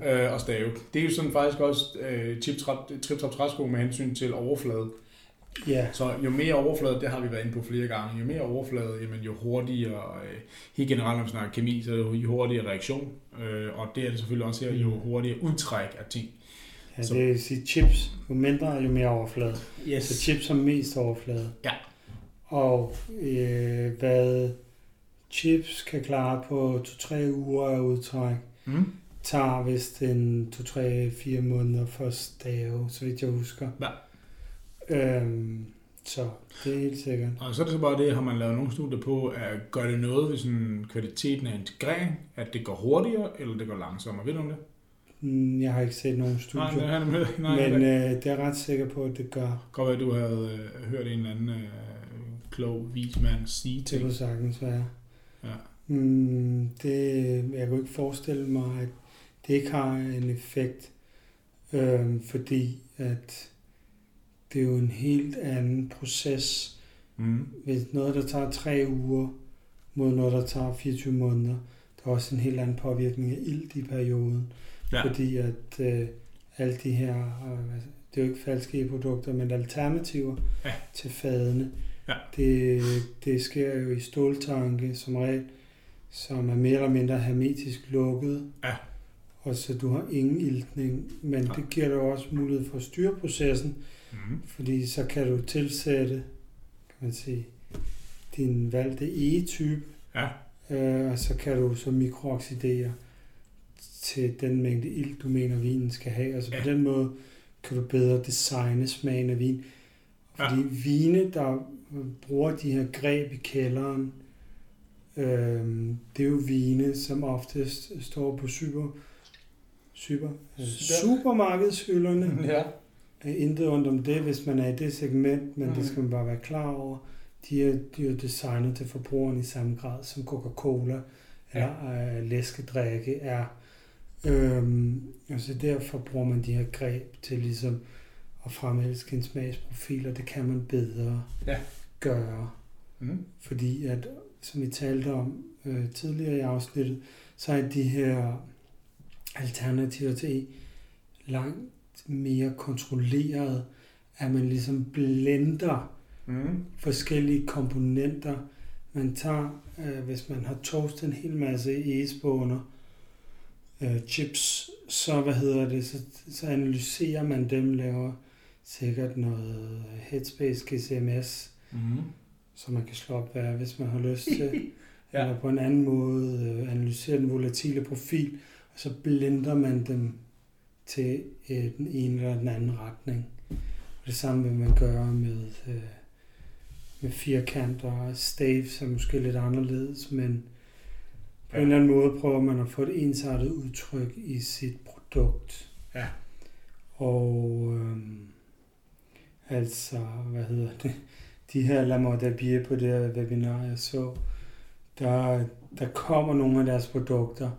Ja. Øh, og stave. Det er jo sådan faktisk også øh, trip-trap træsko med hensyn til overflade. Ja. Så jo mere overflade, det har vi været inde på flere gange, jo mere overflade, jamen, jo hurtigere, øh, helt generelt når vi snakker kemi, så jo hurtigere reaktion, øh, og det er det selvfølgelig også her, jo mm. hurtigere udtræk af ting. Ja, så. det vil sige chips, jo mindre, jo mere overflade. Yes. Så chips er mest overflade. Ja. Og øh, hvad chips kan klare på 2-3 uger af udtræk, mm. tager vist en 2-3-4 måneder for stave, så vidt jeg husker. Ja. Øhm, så det er helt sikkert. Og så er det så bare det, har man lavet nogle studier på, at gør det noget ved sådan kvaliteten af integrering, at det går hurtigere, eller det går langsommere? Ved du om det? Mm, jeg har ikke set nogen studier, nej, nej, nej, men øh, det er ret sikker på, at det gør. Godt at du havde øh, hørt en eller anden øh, klog vismand sige ting. Det kunne sagtens være. Ja. Mm, det, jeg kunne ikke forestille mig, at det ikke har en effekt, øh, fordi at det er jo en helt anden proces. Mm. Hvis noget, der tager tre uger, mod noget, der tager 24 måneder, der er også en helt anden påvirkning af ilt i perioden. Ja. Fordi at øh, alle de her, øh, det er jo ikke falske produkter, men alternativer ja. til fadene, ja. det, det sker jo i ståltanke som regel, som er mere eller mindre hermetisk lukket. Ja. Og så du har ingen iltning, men ja. det giver dig også mulighed for at styre processen, Mm. Fordi så kan du tilsætte, kan man sige, din valgte E-type, ja. øh, og så kan du så mikrooxidere til den mængde ild, du mener, vinen skal have. Altså ja. på den måde kan du bedre designe smagen af vin. Fordi ja. vine, der bruger de her greb i kælderen, Øhm, det er jo vine, som oftest står på super, super, øh, supermarkedshylderne. [laughs] Ja. Øh, Intet rundt om det, hvis man er i det segment, men mm. Mhm. det skal man bare være klar over. De er, de er designet til forbrugeren i samme grad som Coca-Cola eller øh, læskedrikke er. Øhm, og så derfor bruger man de her greb til ligesom at fremelske en smagsprofil, og det kan man bedre Ja. gøre. Mm. Fordi at, som vi talte om øh, tidligere i afsnittet, så er de her alternativer til E langt mere kontrolleret, at man ligesom blender Mm. forskellige komponenter. Man tager, øh, hvis man har toastet en hel masse egespåner, øh, chips, så hvad hedder det, så, så analyserer man dem, laver sikkert noget Headspace GCMS, Mm. så man kan slå op, hvad, hvis man har lyst til. [laughs] Ja. Eller på en anden måde øh, analysere den volatile profil, og så blender man dem til øh, den ene eller den anden retning. Og det samme vil man gøre med, øh, med firkanter og staves er måske lidt anderledes, men på Ja. en eller anden måde prøver man at få et ensartet udtryk i sit produkt. Ja. Og øhm, altså, hvad hedder det? [laughs] De her La Mode Bier på det her webinar, jeg så, der, der kommer nogle af deres produkter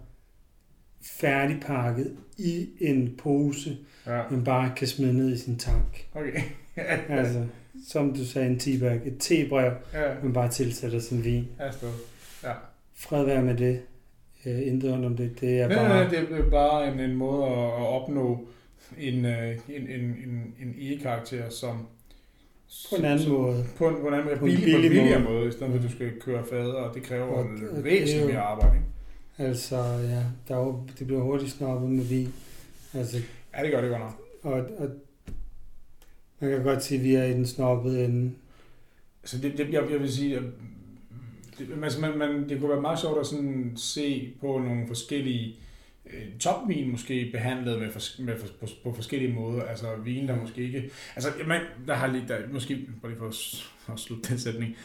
færdigpakket i en pose, Ja. man bare kan smide ned i sin tank. Okay. [laughs] Altså, som du sagde, en teabag, et tebrev, ja. man bare tilsætter sin vin. Ja, stå. Ja. Fred være med det. Øh, intet om det. Det er bare... nej, det er bare en, en måde at, opnå en, øh, en, en, en, en e-karakter, som På en anden som, måde. På en, på en anden måde, På en billig, på en billig billigere måde. måde, i stedet for at du skal køre fader, og det kræver Og- væsentligt jo- mere arbejde. Ikke? Altså, ja, der er jo, det bliver hurtigt snobbet med vin. Altså, Ja, det gør det godt nok. og, og man kan godt sige, at vi er i den snobbede ende. Så det, det jeg, jeg vil sige, det, altså man, man, det kunne være meget sjovt at sådan se på nogle forskellige øh, topvin måske behandlet med, fors, med fors, på, på, forskellige måder. Altså vin, der måske ikke... Altså man, der har lige, der, måske, bare lige for at, at slutte den sætning,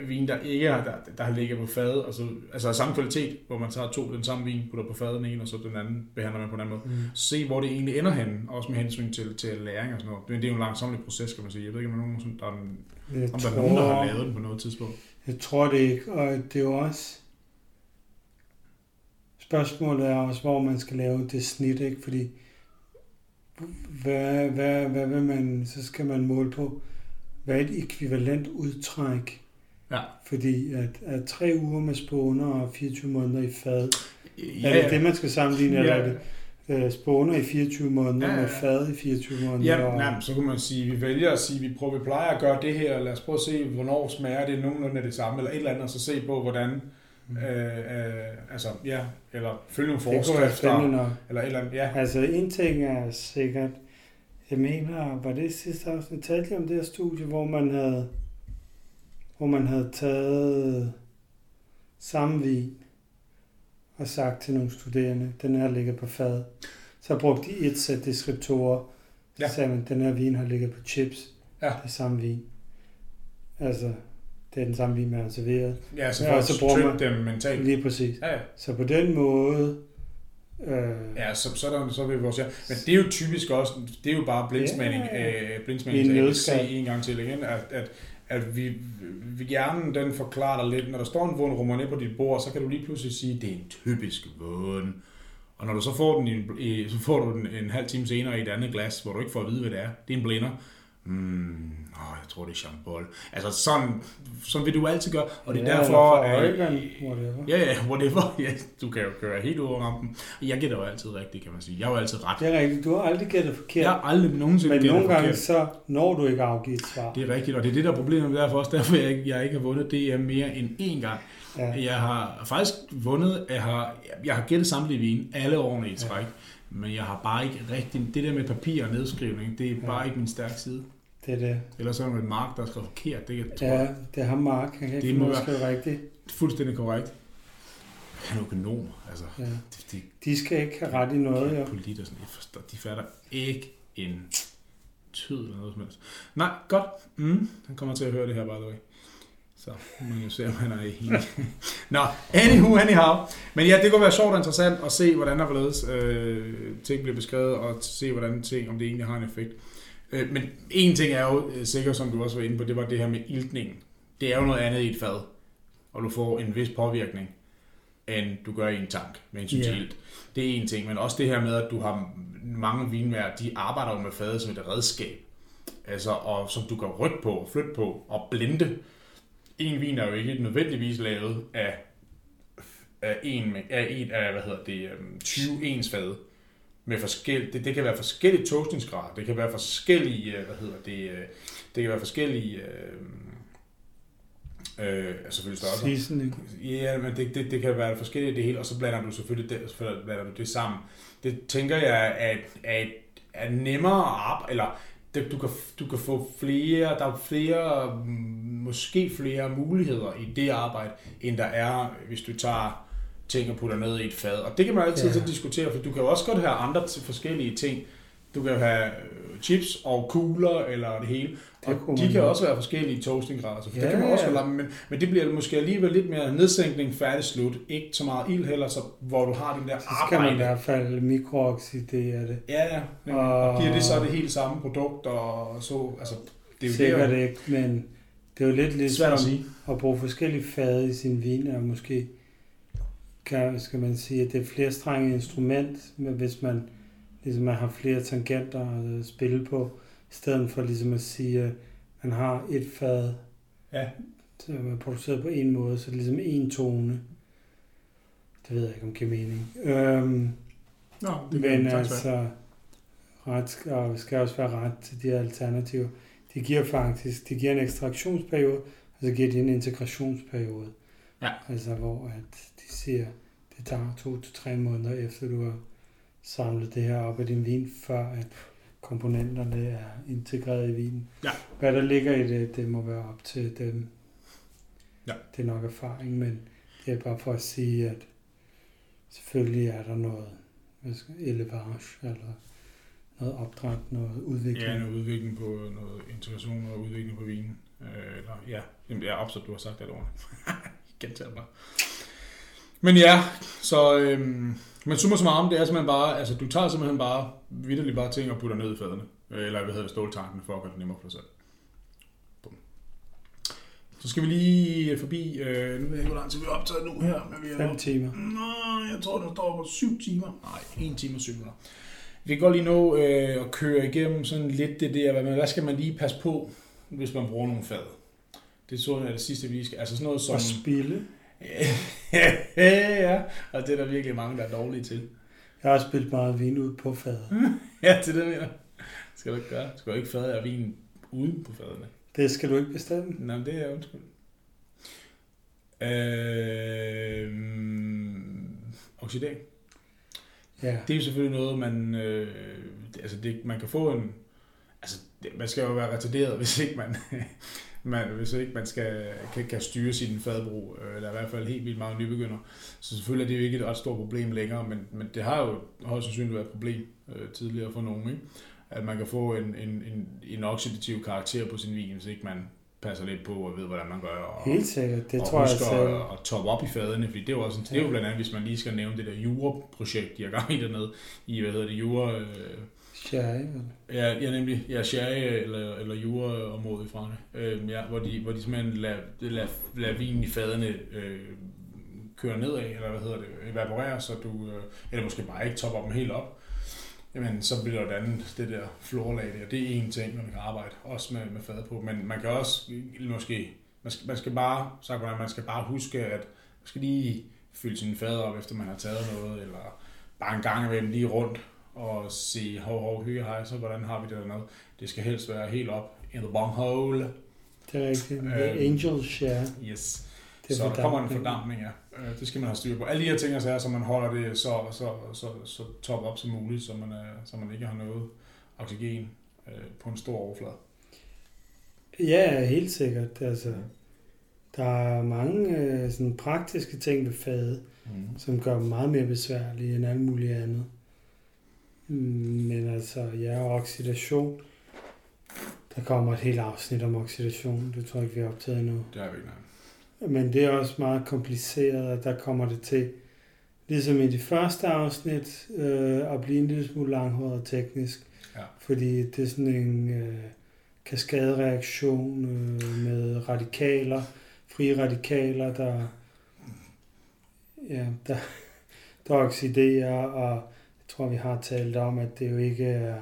øh, vin, der ikke har, der, der har ligget på fad, og så, altså af samme kvalitet, hvor man tager to den samme vin, putter på fadet den ene, og så den anden behandler man på en anden måde. Mm. Se, hvor det egentlig ender henne, også med hensyn til, til læring og sådan noget. Det, det er jo en langsomlig proces, kan man sige. Jeg ved ikke, om der er nogen, der, er en, om der er nogen, der har lavet den på noget tidspunkt. Jeg tror det ikke, og det er jo også... Spørgsmålet er også, hvor man skal lave det snit, ikke? Fordi hvad, hvad, hvad vil man, så skal man måle på, hvad er et ekvivalent udtræk? Ja. Fordi at, at tre uger med spåner og 24 måneder i fad, Ja, er det det, man skal sammenligne, eller er det øh, spåner i 24 måneder Ja, ja, med fad i 24 måneder? Ja, og- nej, men så kunne man sige, at vi vælger at sige, at vi, prøver, vi plejer at gøre det her, lad os prøve at se, hvornår smager det nogenlunde af det samme, eller et eller andet, og så se på, hvordan, Mm. øh, øh, altså, ja, eller følge nogle forskrifter, eller et eller andet, ja. Altså, en ting er sikkert, jeg mener, var det sidste afsnit, talte om det her studie, hvor man havde, hvor man havde taget samme vin og sagt til nogle studerende, den her ligger på fad. Så brugte de et sæt deskriptorer, så Ja. sagde man, den her vin har ligget på chips. Ja. Det er samme vin. Altså, det er den samme vin, man har serveret. Ja, så Ja, og så bruger man- dem mentalt. Lige præcis. Ja, ja. Så på den måde... Øh, Ja, så, så, er der, så vil vi også, ja. Men det er jo typisk også, det er jo bare blindsmagning, Ja. øh, blindsmagning en gang til igen, at, at, at vi, vi hjernen den forklarer dig lidt, når der står en vågen romané på dit bord, så kan du lige pludselig sige, det er en typisk vågen. Og når du så får den, i, i, så får du den en halv time senere i et andet glas, hvor du ikke får at vide, hvad det er. Det er en blinder. Mm, åh, jeg tror, det er champagne. Altså sådan, sådan vil du altid gøre, og det er ja, derfor... at- Oregon, whatever. Ja, ja, whatever. [laughs] Ja, du kan jo køre helt over rampen. Jeg gætter jo altid rigtigt, kan man sige. Jeg har jo altid ret. Det er rigtigt. Du har aldrig gættet forkert. Jeg har aldrig nogensinde men gættet nogle gange forkert. så når du ikke at afgive et svar. Det er rigtigt, og det er det, der er problemet. Derfor også derfor, jeg ikke, jeg ikke har vundet DM mere end én gang. Ja. Jeg har faktisk vundet, jeg har, jeg har gættet samtlige vin alle årene i træk. Men jeg har bare ikke rigtig, det der med papir og nedskrivning, det er Ja. bare ikke min stærke side. Det er det. Ellers så er det Mark, der har skrevet forkert. Det, kan- tror Ja, jeg det har Mark. Han kan Det ikke finde skrive rigtigt. er fuldstændig korrekt. Han er økonom, altså. Ja. Det, det, De skal ikke have ret i noget, jo. Polit og sådan, jeg forstår, de fatter ikke en tyd eller noget som helst. Nej, godt. Mm, han kommer til at høre det her, by the way. Så man jo se, om han er i [laughs] Nå, anywho, anyhow. Men ja, det kunne være sjovt og interessant at se, hvordan der hvorledes øh, ting bliver beskrevet, og se, hvordan ting, om det egentlig har en effekt. Øh, men en ting er jo øh, sikkert, som du også var inde på, det var det her med iltningen. Det er jo noget andet i et fad, og du får en vis påvirkning, end du gør i en tank med en yeah. ilt. Det er en ting, men også det her med, at du har mange vinvær, de arbejder jo med fadet som et redskab. Altså, og som du kan rykke på, og flytte på, og blinde. En vin er jo ikke nødvendigvis lavet af, af, en, af et af, hvad hedder det, 20 øhm, ens fad med forskel, det, det kan være forskellige toastingsgrader, det kan være forskellige, øh, hvad hedder det, øh, det kan være forskellige, øh, øh, altså selvfølgelig størrelser. Seasoning. Ja, men det, det, det kan være forskellige det hele, og så blander du selvfølgelig det, så blander du det sammen. Det tænker jeg er, er, er nemmere at arbejde, eller du, kan, du kan få flere, der er flere, måske flere muligheder i det arbejde, end der er, hvis du tager ting og putter ned i et fad. Og det kan man altid ja. diskutere, for du kan jo også godt have andre forskellige ting. Du kan have chips og kugler eller det hele. Og det de kan også være forskellige toastinggrader, så ja, det kan man også ja. men, men det bliver måske alligevel lidt mere nedsænkning, færdig slut. Ikke så meget ild heller, så, hvor du har den der så skal arbejde. man i hvert fald mikrooxidere det. Ja, ja. Men, og, og giver det så det helt samme produkt, og så, altså, det er jo Sikkert det, ikke, men det er jo lidt ligesom at, sige. at bruge forskellige fade i sin vin, og måske kan, skal man sige, at det er flere strenge instrument, men hvis man ligesom man har flere tangenter at spille på, i stedet for ligesom at sige, at man har et fad, ja. som er produceret på en måde, så det er ligesom en tone. Det ved jeg ikke, om det giver mening. Øhm, Nå, det men altså, ret skal, og skal også være ret til de her alternativer. De giver faktisk, de giver en ekstraktionsperiode, og så giver de en integrationsperiode. Ja. Altså hvor at de siger, det tager to til tre måneder efter du har samlet det her op i din vin, før at komponenterne er integreret i vinen. Ja. Hvad der ligger i det, det må være op til dem. Ja. Det er nok erfaring, men det er bare for at sige, at selvfølgelig er der noget skal, elevage, eller noget opdræt, noget udvikling. Ja, noget udvikling på noget integration og udvikling på vinen. Øh, eller, ja, Jamen, ja, absolut, du har sagt det ordentligt. [laughs] Gentager bare. Men ja, så øhm, men summa summarum, det er simpelthen bare, altså du tager simpelthen bare, vidderligt bare ting og putter ned i fadene. Eller hvad hedder det, ståltanken, for at gøre det nemmere for dig selv. Bum. Så skal vi lige forbi, øh, nu ved jeg ikke, hvor lang tid vi er optaget nu her. Men vi er 5 timer. Nej, jeg tror, der står på 7 timer. Nej, 1 time og 7 minutter. Vi kan godt lige nå øh, at køre igennem sådan lidt det der, hvad, hvad skal man lige passe på, hvis man bruger nogle fad? Det er sådan, at det sidste, vi skal, altså sådan noget som... Og spille. [laughs] ja, og det er der virkelig mange, der er dårlige til. Jeg har spillet meget vin ud på fadet. [laughs] ja, til det mener skal du ikke gøre. Du skal jo ikke fade af vin uden på fadene. Det skal du ikke bestemme. Nej, det er undskyld. Øh, oxidering. Ja. Det er jo selvfølgelig noget, man, øh, altså det, man kan få en, altså det, man skal jo være retarderet, hvis ikke man, man, hvis ikke man skal, kan, kan styre sin fadbrug, øh, eller i hvert fald helt vildt meget nybegynder. Så selvfølgelig er det jo ikke et ret stort problem længere, men, men det har jo højst sandsynligt været et problem øh, tidligere for nogen, ikke? at man kan få en, en, en, en oxidativ karakter på sin vin, hvis ikke man passer lidt på og ved, hvordan man gør. Og, Helt sikkert, det og tror jeg selv. at, at toppe op i fadene, fordi det er jo, også, det er jo blandt andet, hvis man lige skal nævne det der Jura-projekt, de har gang i dernede, i, hvad hedder det, Jura... Øh, Sherry, Ja, ja, nemlig. Ja, Sherry øh, eller, eller Jura-området i Frankrig. Øh, ja, hvor de, hvor de simpelthen lader, lader, lader vinen i fadene øh, køre nedad, eller hvad hedder det, evaporere, så du, øh, eller måske bare ikke topper dem helt op. Jamen, så bliver der andet, det der florlag der. Det er en ting, man kan arbejde også med, med fad på. Men man kan også måske, man skal, man skal bare, sagt man skal bare huske, at man skal lige fylde sine fader op, efter man har taget noget, eller bare en gang imellem lige rundt og se, hov, hov, hygge, hej, så hvordan har vi det dernede. Det skal helst være helt op in the bong hole. Det er rigtigt. The uh, angel share. Yes. Det så der kommer en fordampning, ja. Øh, det skal man have styr på. Alle de her ting, så, er, så man holder det så, så, så, så top op som muligt, så man, er, så man ikke har noget oxygen øh, på en stor overflade. Ja, helt sikkert. Altså, der er mange øh, sådan praktiske ting ved fadet, mm. som gør dem meget mere besværlige end alt muligt andet. Men altså, ja, oxidation. Der kommer et helt afsnit om oxidation. Det tror jeg ikke, vi har optaget endnu. Det har vi ikke, nej. Men det er også meget kompliceret, og der kommer det til, ligesom i de første afsnit, øh, at blive en lille smule langhåret og teknisk. Ja. Fordi det er sådan en øh, kaskadereaktion øh, med radikaler, frie radikaler, der, ja, der, der oxiderer, og tror, vi har talt om, at det jo ikke er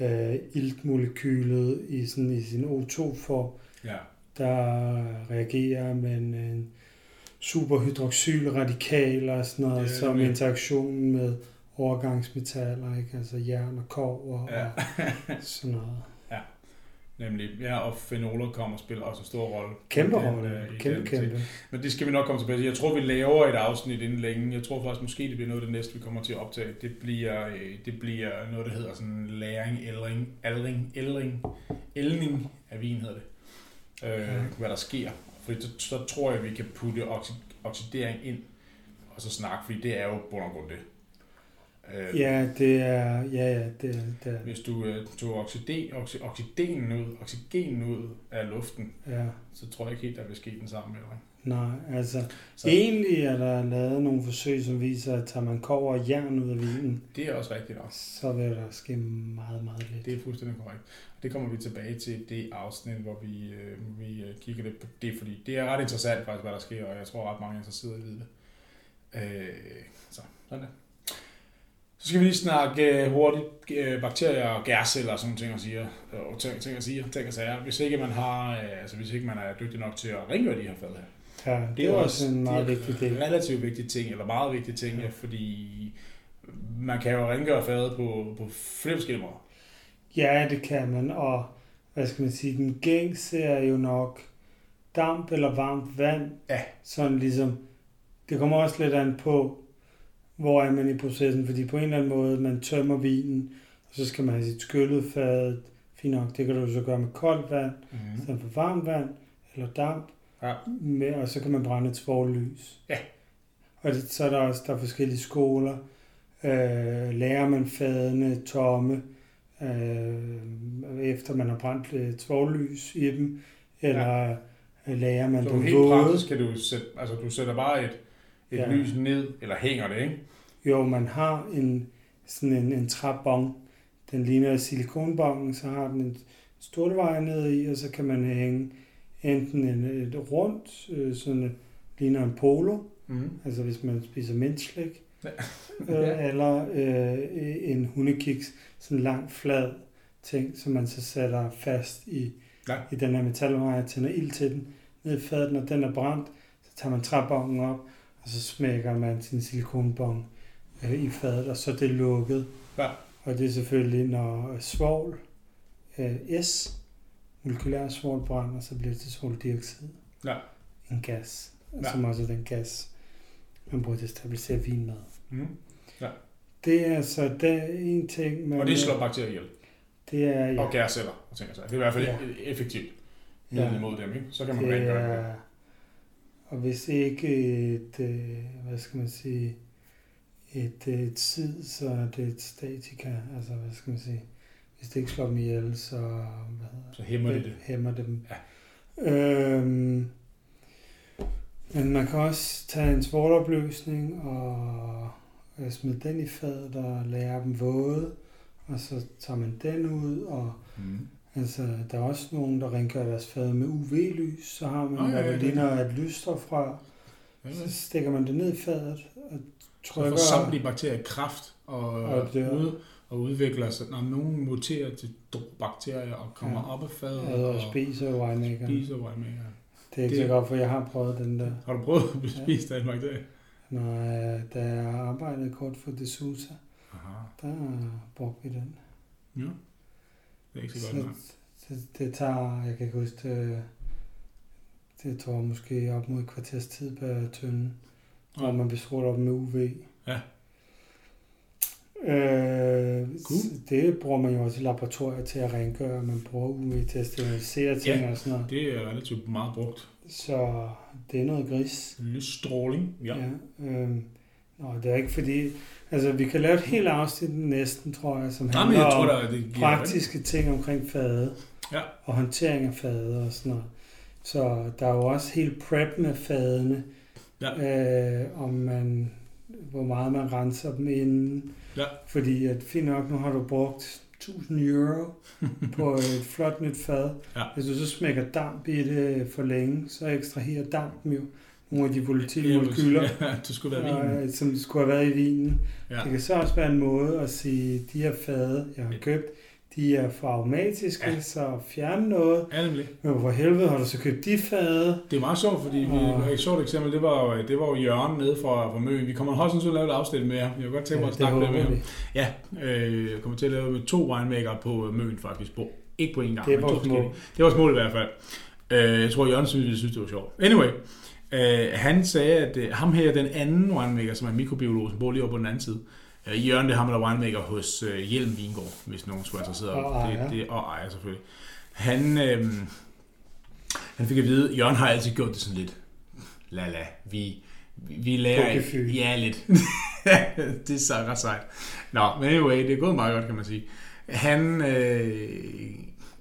øh, iltmolekylet i, sådan, i sin O2-form, Ja. der reagerer, men en superhydroxylradikal og sådan noget, Det som nemlig- interaktionen med overgangsmetaller, ikke? altså jern og kov Ja. og sådan noget. Nemlig, ja, og fenoler kommer og spiller også en stor rolle. Kæmpe rolle. øh, Kæmpe, den kæmpe. Men det skal vi nok komme tilbage til. Jeg tror, vi laver et afsnit inden længe. Jeg tror faktisk, måske det bliver noget af det næste, vi kommer til at optage. Det bliver, øh, det bliver noget, der hedder sådan læring, ældring, aldring, ældring, ældning af vin hedder det. Øh. Hvad der sker. For så, så tror jeg, vi kan putte oxi- oxidering ind og så snakke, fordi det er jo bund og grund det. Øh, Ja, det er, ja, ja, det er, det er, Hvis du øh, tog oxiden, oxy, oxidenen ud, oxygenen ud af luften, ja. så tror jeg ikke helt, der vil ske den samme ændring. Nej, altså, Så egentlig er der lavet nogle forsøg, som viser, at tager man kover og jern ud af vinen, Det er også rigtigt nok. så vil der ske meget, meget lidt. Det er fuldstændig korrekt. Og det kommer vi tilbage til det afsnit, hvor vi, øh, vi øh, kigger lidt på det, fordi det er ret interessant faktisk, hvad der sker, og jeg tror ret mange er interesseret i at det. Øh, så, sådan der. Så skal vi lige snakke øh, hurtigt øh, bakterier og gærceller og sådan ting og siger, og ting, ting og siger, ting og sager. Hvis ikke man har, øh, altså hvis ikke man er dygtig nok til at rengøre de her fad her, Ja, det er også en meget det vigtig del. relativt vigtig ting, eller meget vigtig ting, ja. fordi man kan jo rengøre fadet på, på flere forskellige måder. Ja, det kan man, og hvad skal man sige, den gængse er jo nok damp eller varmt vand. Ja. Sådan ligesom, det kommer også lidt an på, hvor er man i processen, fordi på en eller anden måde, man tømmer vinen, og så skal man have sit skyllet fad, fint nok, det kan du så gøre med koldt vand, Mm-hmm. i stedet for varmt vand, eller damp, Ja. med, og så kan man brænde et svovllys. Ja. Og det, så er der også der er forskellige skoler. Øh, lærer man fadene tomme, øh, efter man har brændt et svovllys i dem, eller ja. lærer man Så dem helt våde. praktisk kan du sætte, altså du sætter bare et, et Ja. lys ned, eller hænger det, ikke? Jo, man har en, sådan en, en træbong. Den ligner silikonbongen, så har den en vej ned i, og så kan man hænge enten en, et rundt, øh, sådan ligner en polo, Mm. altså hvis man spiser mintslik, Ja. øh, [laughs] eller øh, en hundekiks, sådan en lang flad ting, som man så sætter fast i, Ja. i den her metalvej, tænder ild til den, ned i fadet, når den er brændt, så tager man træbongen op, og så smækker man sin silikonbong øh, i fadet, og så er det lukket. Ja. Og det er selvfølgelig, når svovl, øh, S, molekylær svovl brænder, så bliver det til svovldioxid. Ja. En gas, Ja. ja. som også er den gas, man bruger til at stabilisere vin med. Mm. Det er altså det er en ting, man... Og det slår bakterier ihjel. Det er, ja, Og gærceller, og ting og sager. Det er i hvert fald Ja. ja. effektivt Ja. ja. imod dem, ikke? Så kan man det rengøre det. er, og hvis ikke et, øh, hvad skal man sige, et, øh, et sid, så er det et statika, altså hvad skal man sige, hvis det ikke slår dem ihjel, så hvad hedder, Så hæmmer det det. hæmmer det dem. Ja. Øhm, men man kan også tage en svovlopløsning og øh, smide den i fadet og lære dem våde, og så tager man den ud, og Mm. Altså, der er også nogen, der rengør deres fad med UV-lys, så har man, Nå, ja, ja, ja. ligner et lysstof fra, Ja, så stikker man det ned i fadet og Så trykker, får samtlige bakterier kraft og, Og ud, og udvikler sig. Når nogen muterer til bakterier og kommer Ja. ja. op af fadet og, og spiser winemaker. spiser winemaker. Det er ikke Det- så godt, for jeg har prøvet den der. Har du prøvet at bespise ja. den bakterie? Når jeg, da jeg arbejdede kort for D'Souza, der brugte vi den. Ja. Det er ikke så Så, godt nok. det, det tager, jeg kan ikke huske det, det tror måske op mod et kvarters tid per tynde, Ja. man bliver strålet op med UV. Ja. Øh, Cool. Det bruger man jo også i laboratorier til at rengøre. Man bruger UV til at sterilisere ting Ja. og sådan noget. Det er relativt meget brugt. Så det er noget gris. Lysstråling. Ja. ja. øhm, nå, det er ikke fordi... Altså, vi kan lave et helt afsnit næsten, tror jeg, som handler jeg tror, om der, det giver praktiske ting omkring fade. Ja. Og håndtering af fade og sådan noget. Så der er jo også helt prep med fadene. Ja. Øh, om man, hvor meget man renser dem inden. Ja. Fordi at fint nok, nu har du brugt 1000 euro [laughs] på et flot nyt fad. Ja. Hvis du så smækker damp i det for længe, så ekstraherer dampen jo nogle af de volatile Jamen, molekyler, [laughs] Ja, det skulle være vinen. øh, som skulle have været i vinen. Ja. Det kan så også være en måde at sige, de her fade, jeg har købt, de er for aromatiske, Ja. ja. så fjerne noget. Ja, nemlig. Men hvor helvede har du så købt de fade? Det er meget sjovt, fordi vi, Og- et sjovt eksempel, det var, jo- det var jo Jørgen nede fra, fra Møn. Vi kommer højst sandsynligt at lave et afsnit med ham. Jeg vil godt tænke mig at det snakke lidt med ham. Ja, øh, jeg kommer til at lave med to winemaker på Møn faktisk. På, ikke på en gang, Det er men to forskellige. Det var mål i hvert fald. Øh, jeg tror, Jørgen synes, vi synes, det var sjovt. Anyway, øh, han sagde, at øh, ham her, den anden winemaker, som er mikrobiolog, som bor lige over på den anden side, øh, Jørgen, det er ham, der er winemaker hos øh, Hjelm Vingård, hvis nogen skulle være interesseret. Og ejer. Det, det, og ejer selvfølgelig. Han, øh, han fik at vide, Jørgen har altid gjort det sådan lidt, la la, vi, vi, vi lærer Pukefyld. Ja, lidt. [laughs] det er så ret sejt. Nå, men anyway, det er gået meget godt, kan man sige. Han, øh,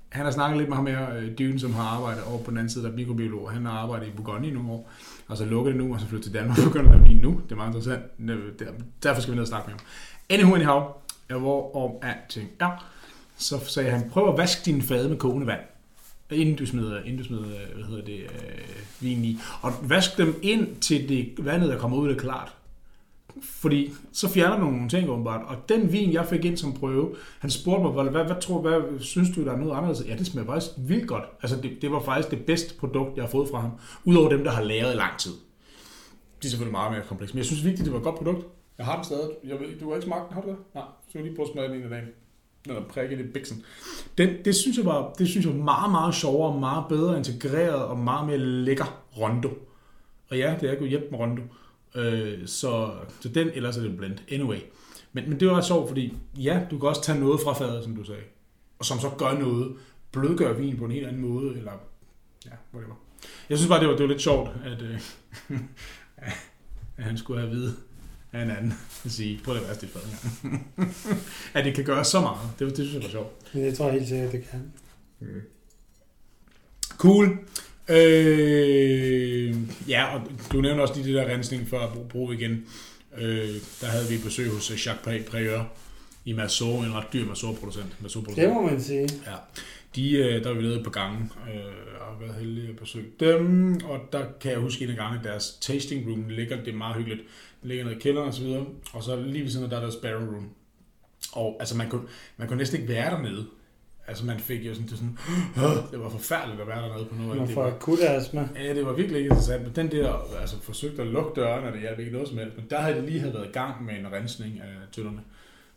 han har snakket lidt med ham her, øh, Dyven, Dyne, som har arbejdet over på den anden side, der er mikrobiolog. Han har arbejdet i Bourgogne i nogle år, og så lukker det nu, og så flytter til Danmark og begynder at lave nu. Det er meget interessant. Derfor skal vi ned og snakke med ham. Anywho, anyhow, ja, hvor om alting er, så sagde han, prøv at vaske din fade med kogende vand. Inden du smider, inden du smider øh, hvad hedder det, øh, vin i. Og vask dem ind til det vandet, der kommer ud, er klart. Fordi så fjerner du nogle ting åbenbart. Og den vin, jeg fik ind som prøve, han spurgte mig, hvad, hvad, hvad, tror, hvad synes du, der er noget anderledes? Ja, det smager faktisk vildt godt. Altså, det, det var faktisk det bedste produkt, jeg har fået fra ham. Udover dem, der har lavet i lang tid. De er selvfølgelig meget mere komplekse. Men jeg synes virkelig, det var et godt produkt. Jeg har den stadig. Jeg ved, du har ikke smagt den, har du det? Nej, så skal jeg lige prøve at smage den en af dagen. Den er prikket i biksen. Den, det, synes jeg var, det synes jeg var meget, meget sjovere, meget bedre integreret og meget mere lækker rondo. Og ja, det er gået hjem med rondo. Øh, så, så den, ellers er det en blend. Anyway. Men, men det var ret sjovt, fordi ja, du kan også tage noget fra fadet, som du sagde. Og som så gør noget. Blødgør vin på en helt anden måde. Eller, ja, whatever. Jeg synes bare, det var, det var lidt sjovt, at, øh, [laughs] at han skulle have at vide af en anden. At sige, prøv at være stille [laughs] engang. at det kan gøre så meget. Det, det synes jeg var sjovt. Men jeg tror helt sikkert, det kan. Cool. Øh, ja, og du nævnte også lige det der rensning for at bruge, igen. Øh, der havde vi besøg hos øh, Jacques Préeur i Massot, en ret dyr Massot-producent. Massot-producent. Det må man sige. Ja. De, øh, der var vi nede på gangen øh, og været heldige at besøge dem. Og der kan jeg huske en af gange, at deres tasting room ligger, det er meget hyggeligt. Det ligger nede i kælderen og så videre. Og så lige ved siden af der er deres barrel room. Og altså, man kunne, man kunne næsten ikke være dernede. Altså, man fik jo sådan, det, sådan, [gasps] det var forfærdeligt at være dernede på noget. Man Det får akut astma. Ja, det var virkelig ikke interessant, men den der, altså forsøgte at lukke dørene, og det hjalp ikke noget som helst, men der havde de lige havde været i gang med en rensning af tønderne.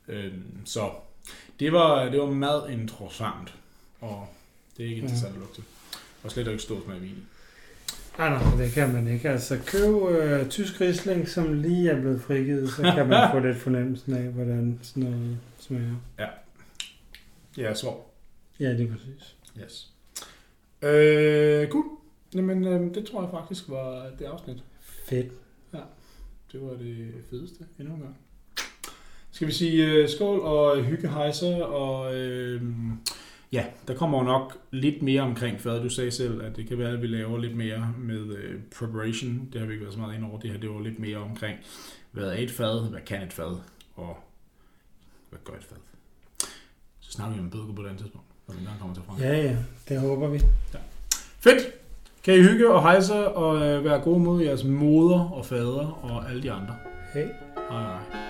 Øhm, så det var, det var meget interessant, og det er ikke interessant at lugte. Og slet ikke stå med vin. Nej, nej, det kan man ikke. Altså, køb øh, tysk risling, som lige er blevet frigivet, så kan man [laughs] få lidt fornemmelsen af, hvordan sådan noget smager. Ja, så. Ja, det er præcis. Yes. Øh, cool. Jamen, øh, det tror jeg faktisk var det afsnit. Fedt. Det var det fedeste endnu en gang. Skal vi sige øh, skål og hyggehejser, og øh, ja, der kommer jo nok lidt mere omkring fadet. Du sagde selv, at det kan være, at vi laver lidt mere med øh, preparation. Det har vi ikke været så meget ind over. Det her det var lidt mere omkring, hvad er et fad, hvad kan et fad, og hvad gør et fad. Så snakker vi om bødker på et andet tidspunkt, når vi engang kommer til Frankrig. Ja, ja, det håber vi. Fedt! Kan I hygge og hejse og øh, være gode mod jeres moder og fader og alle de andre. Hej hej.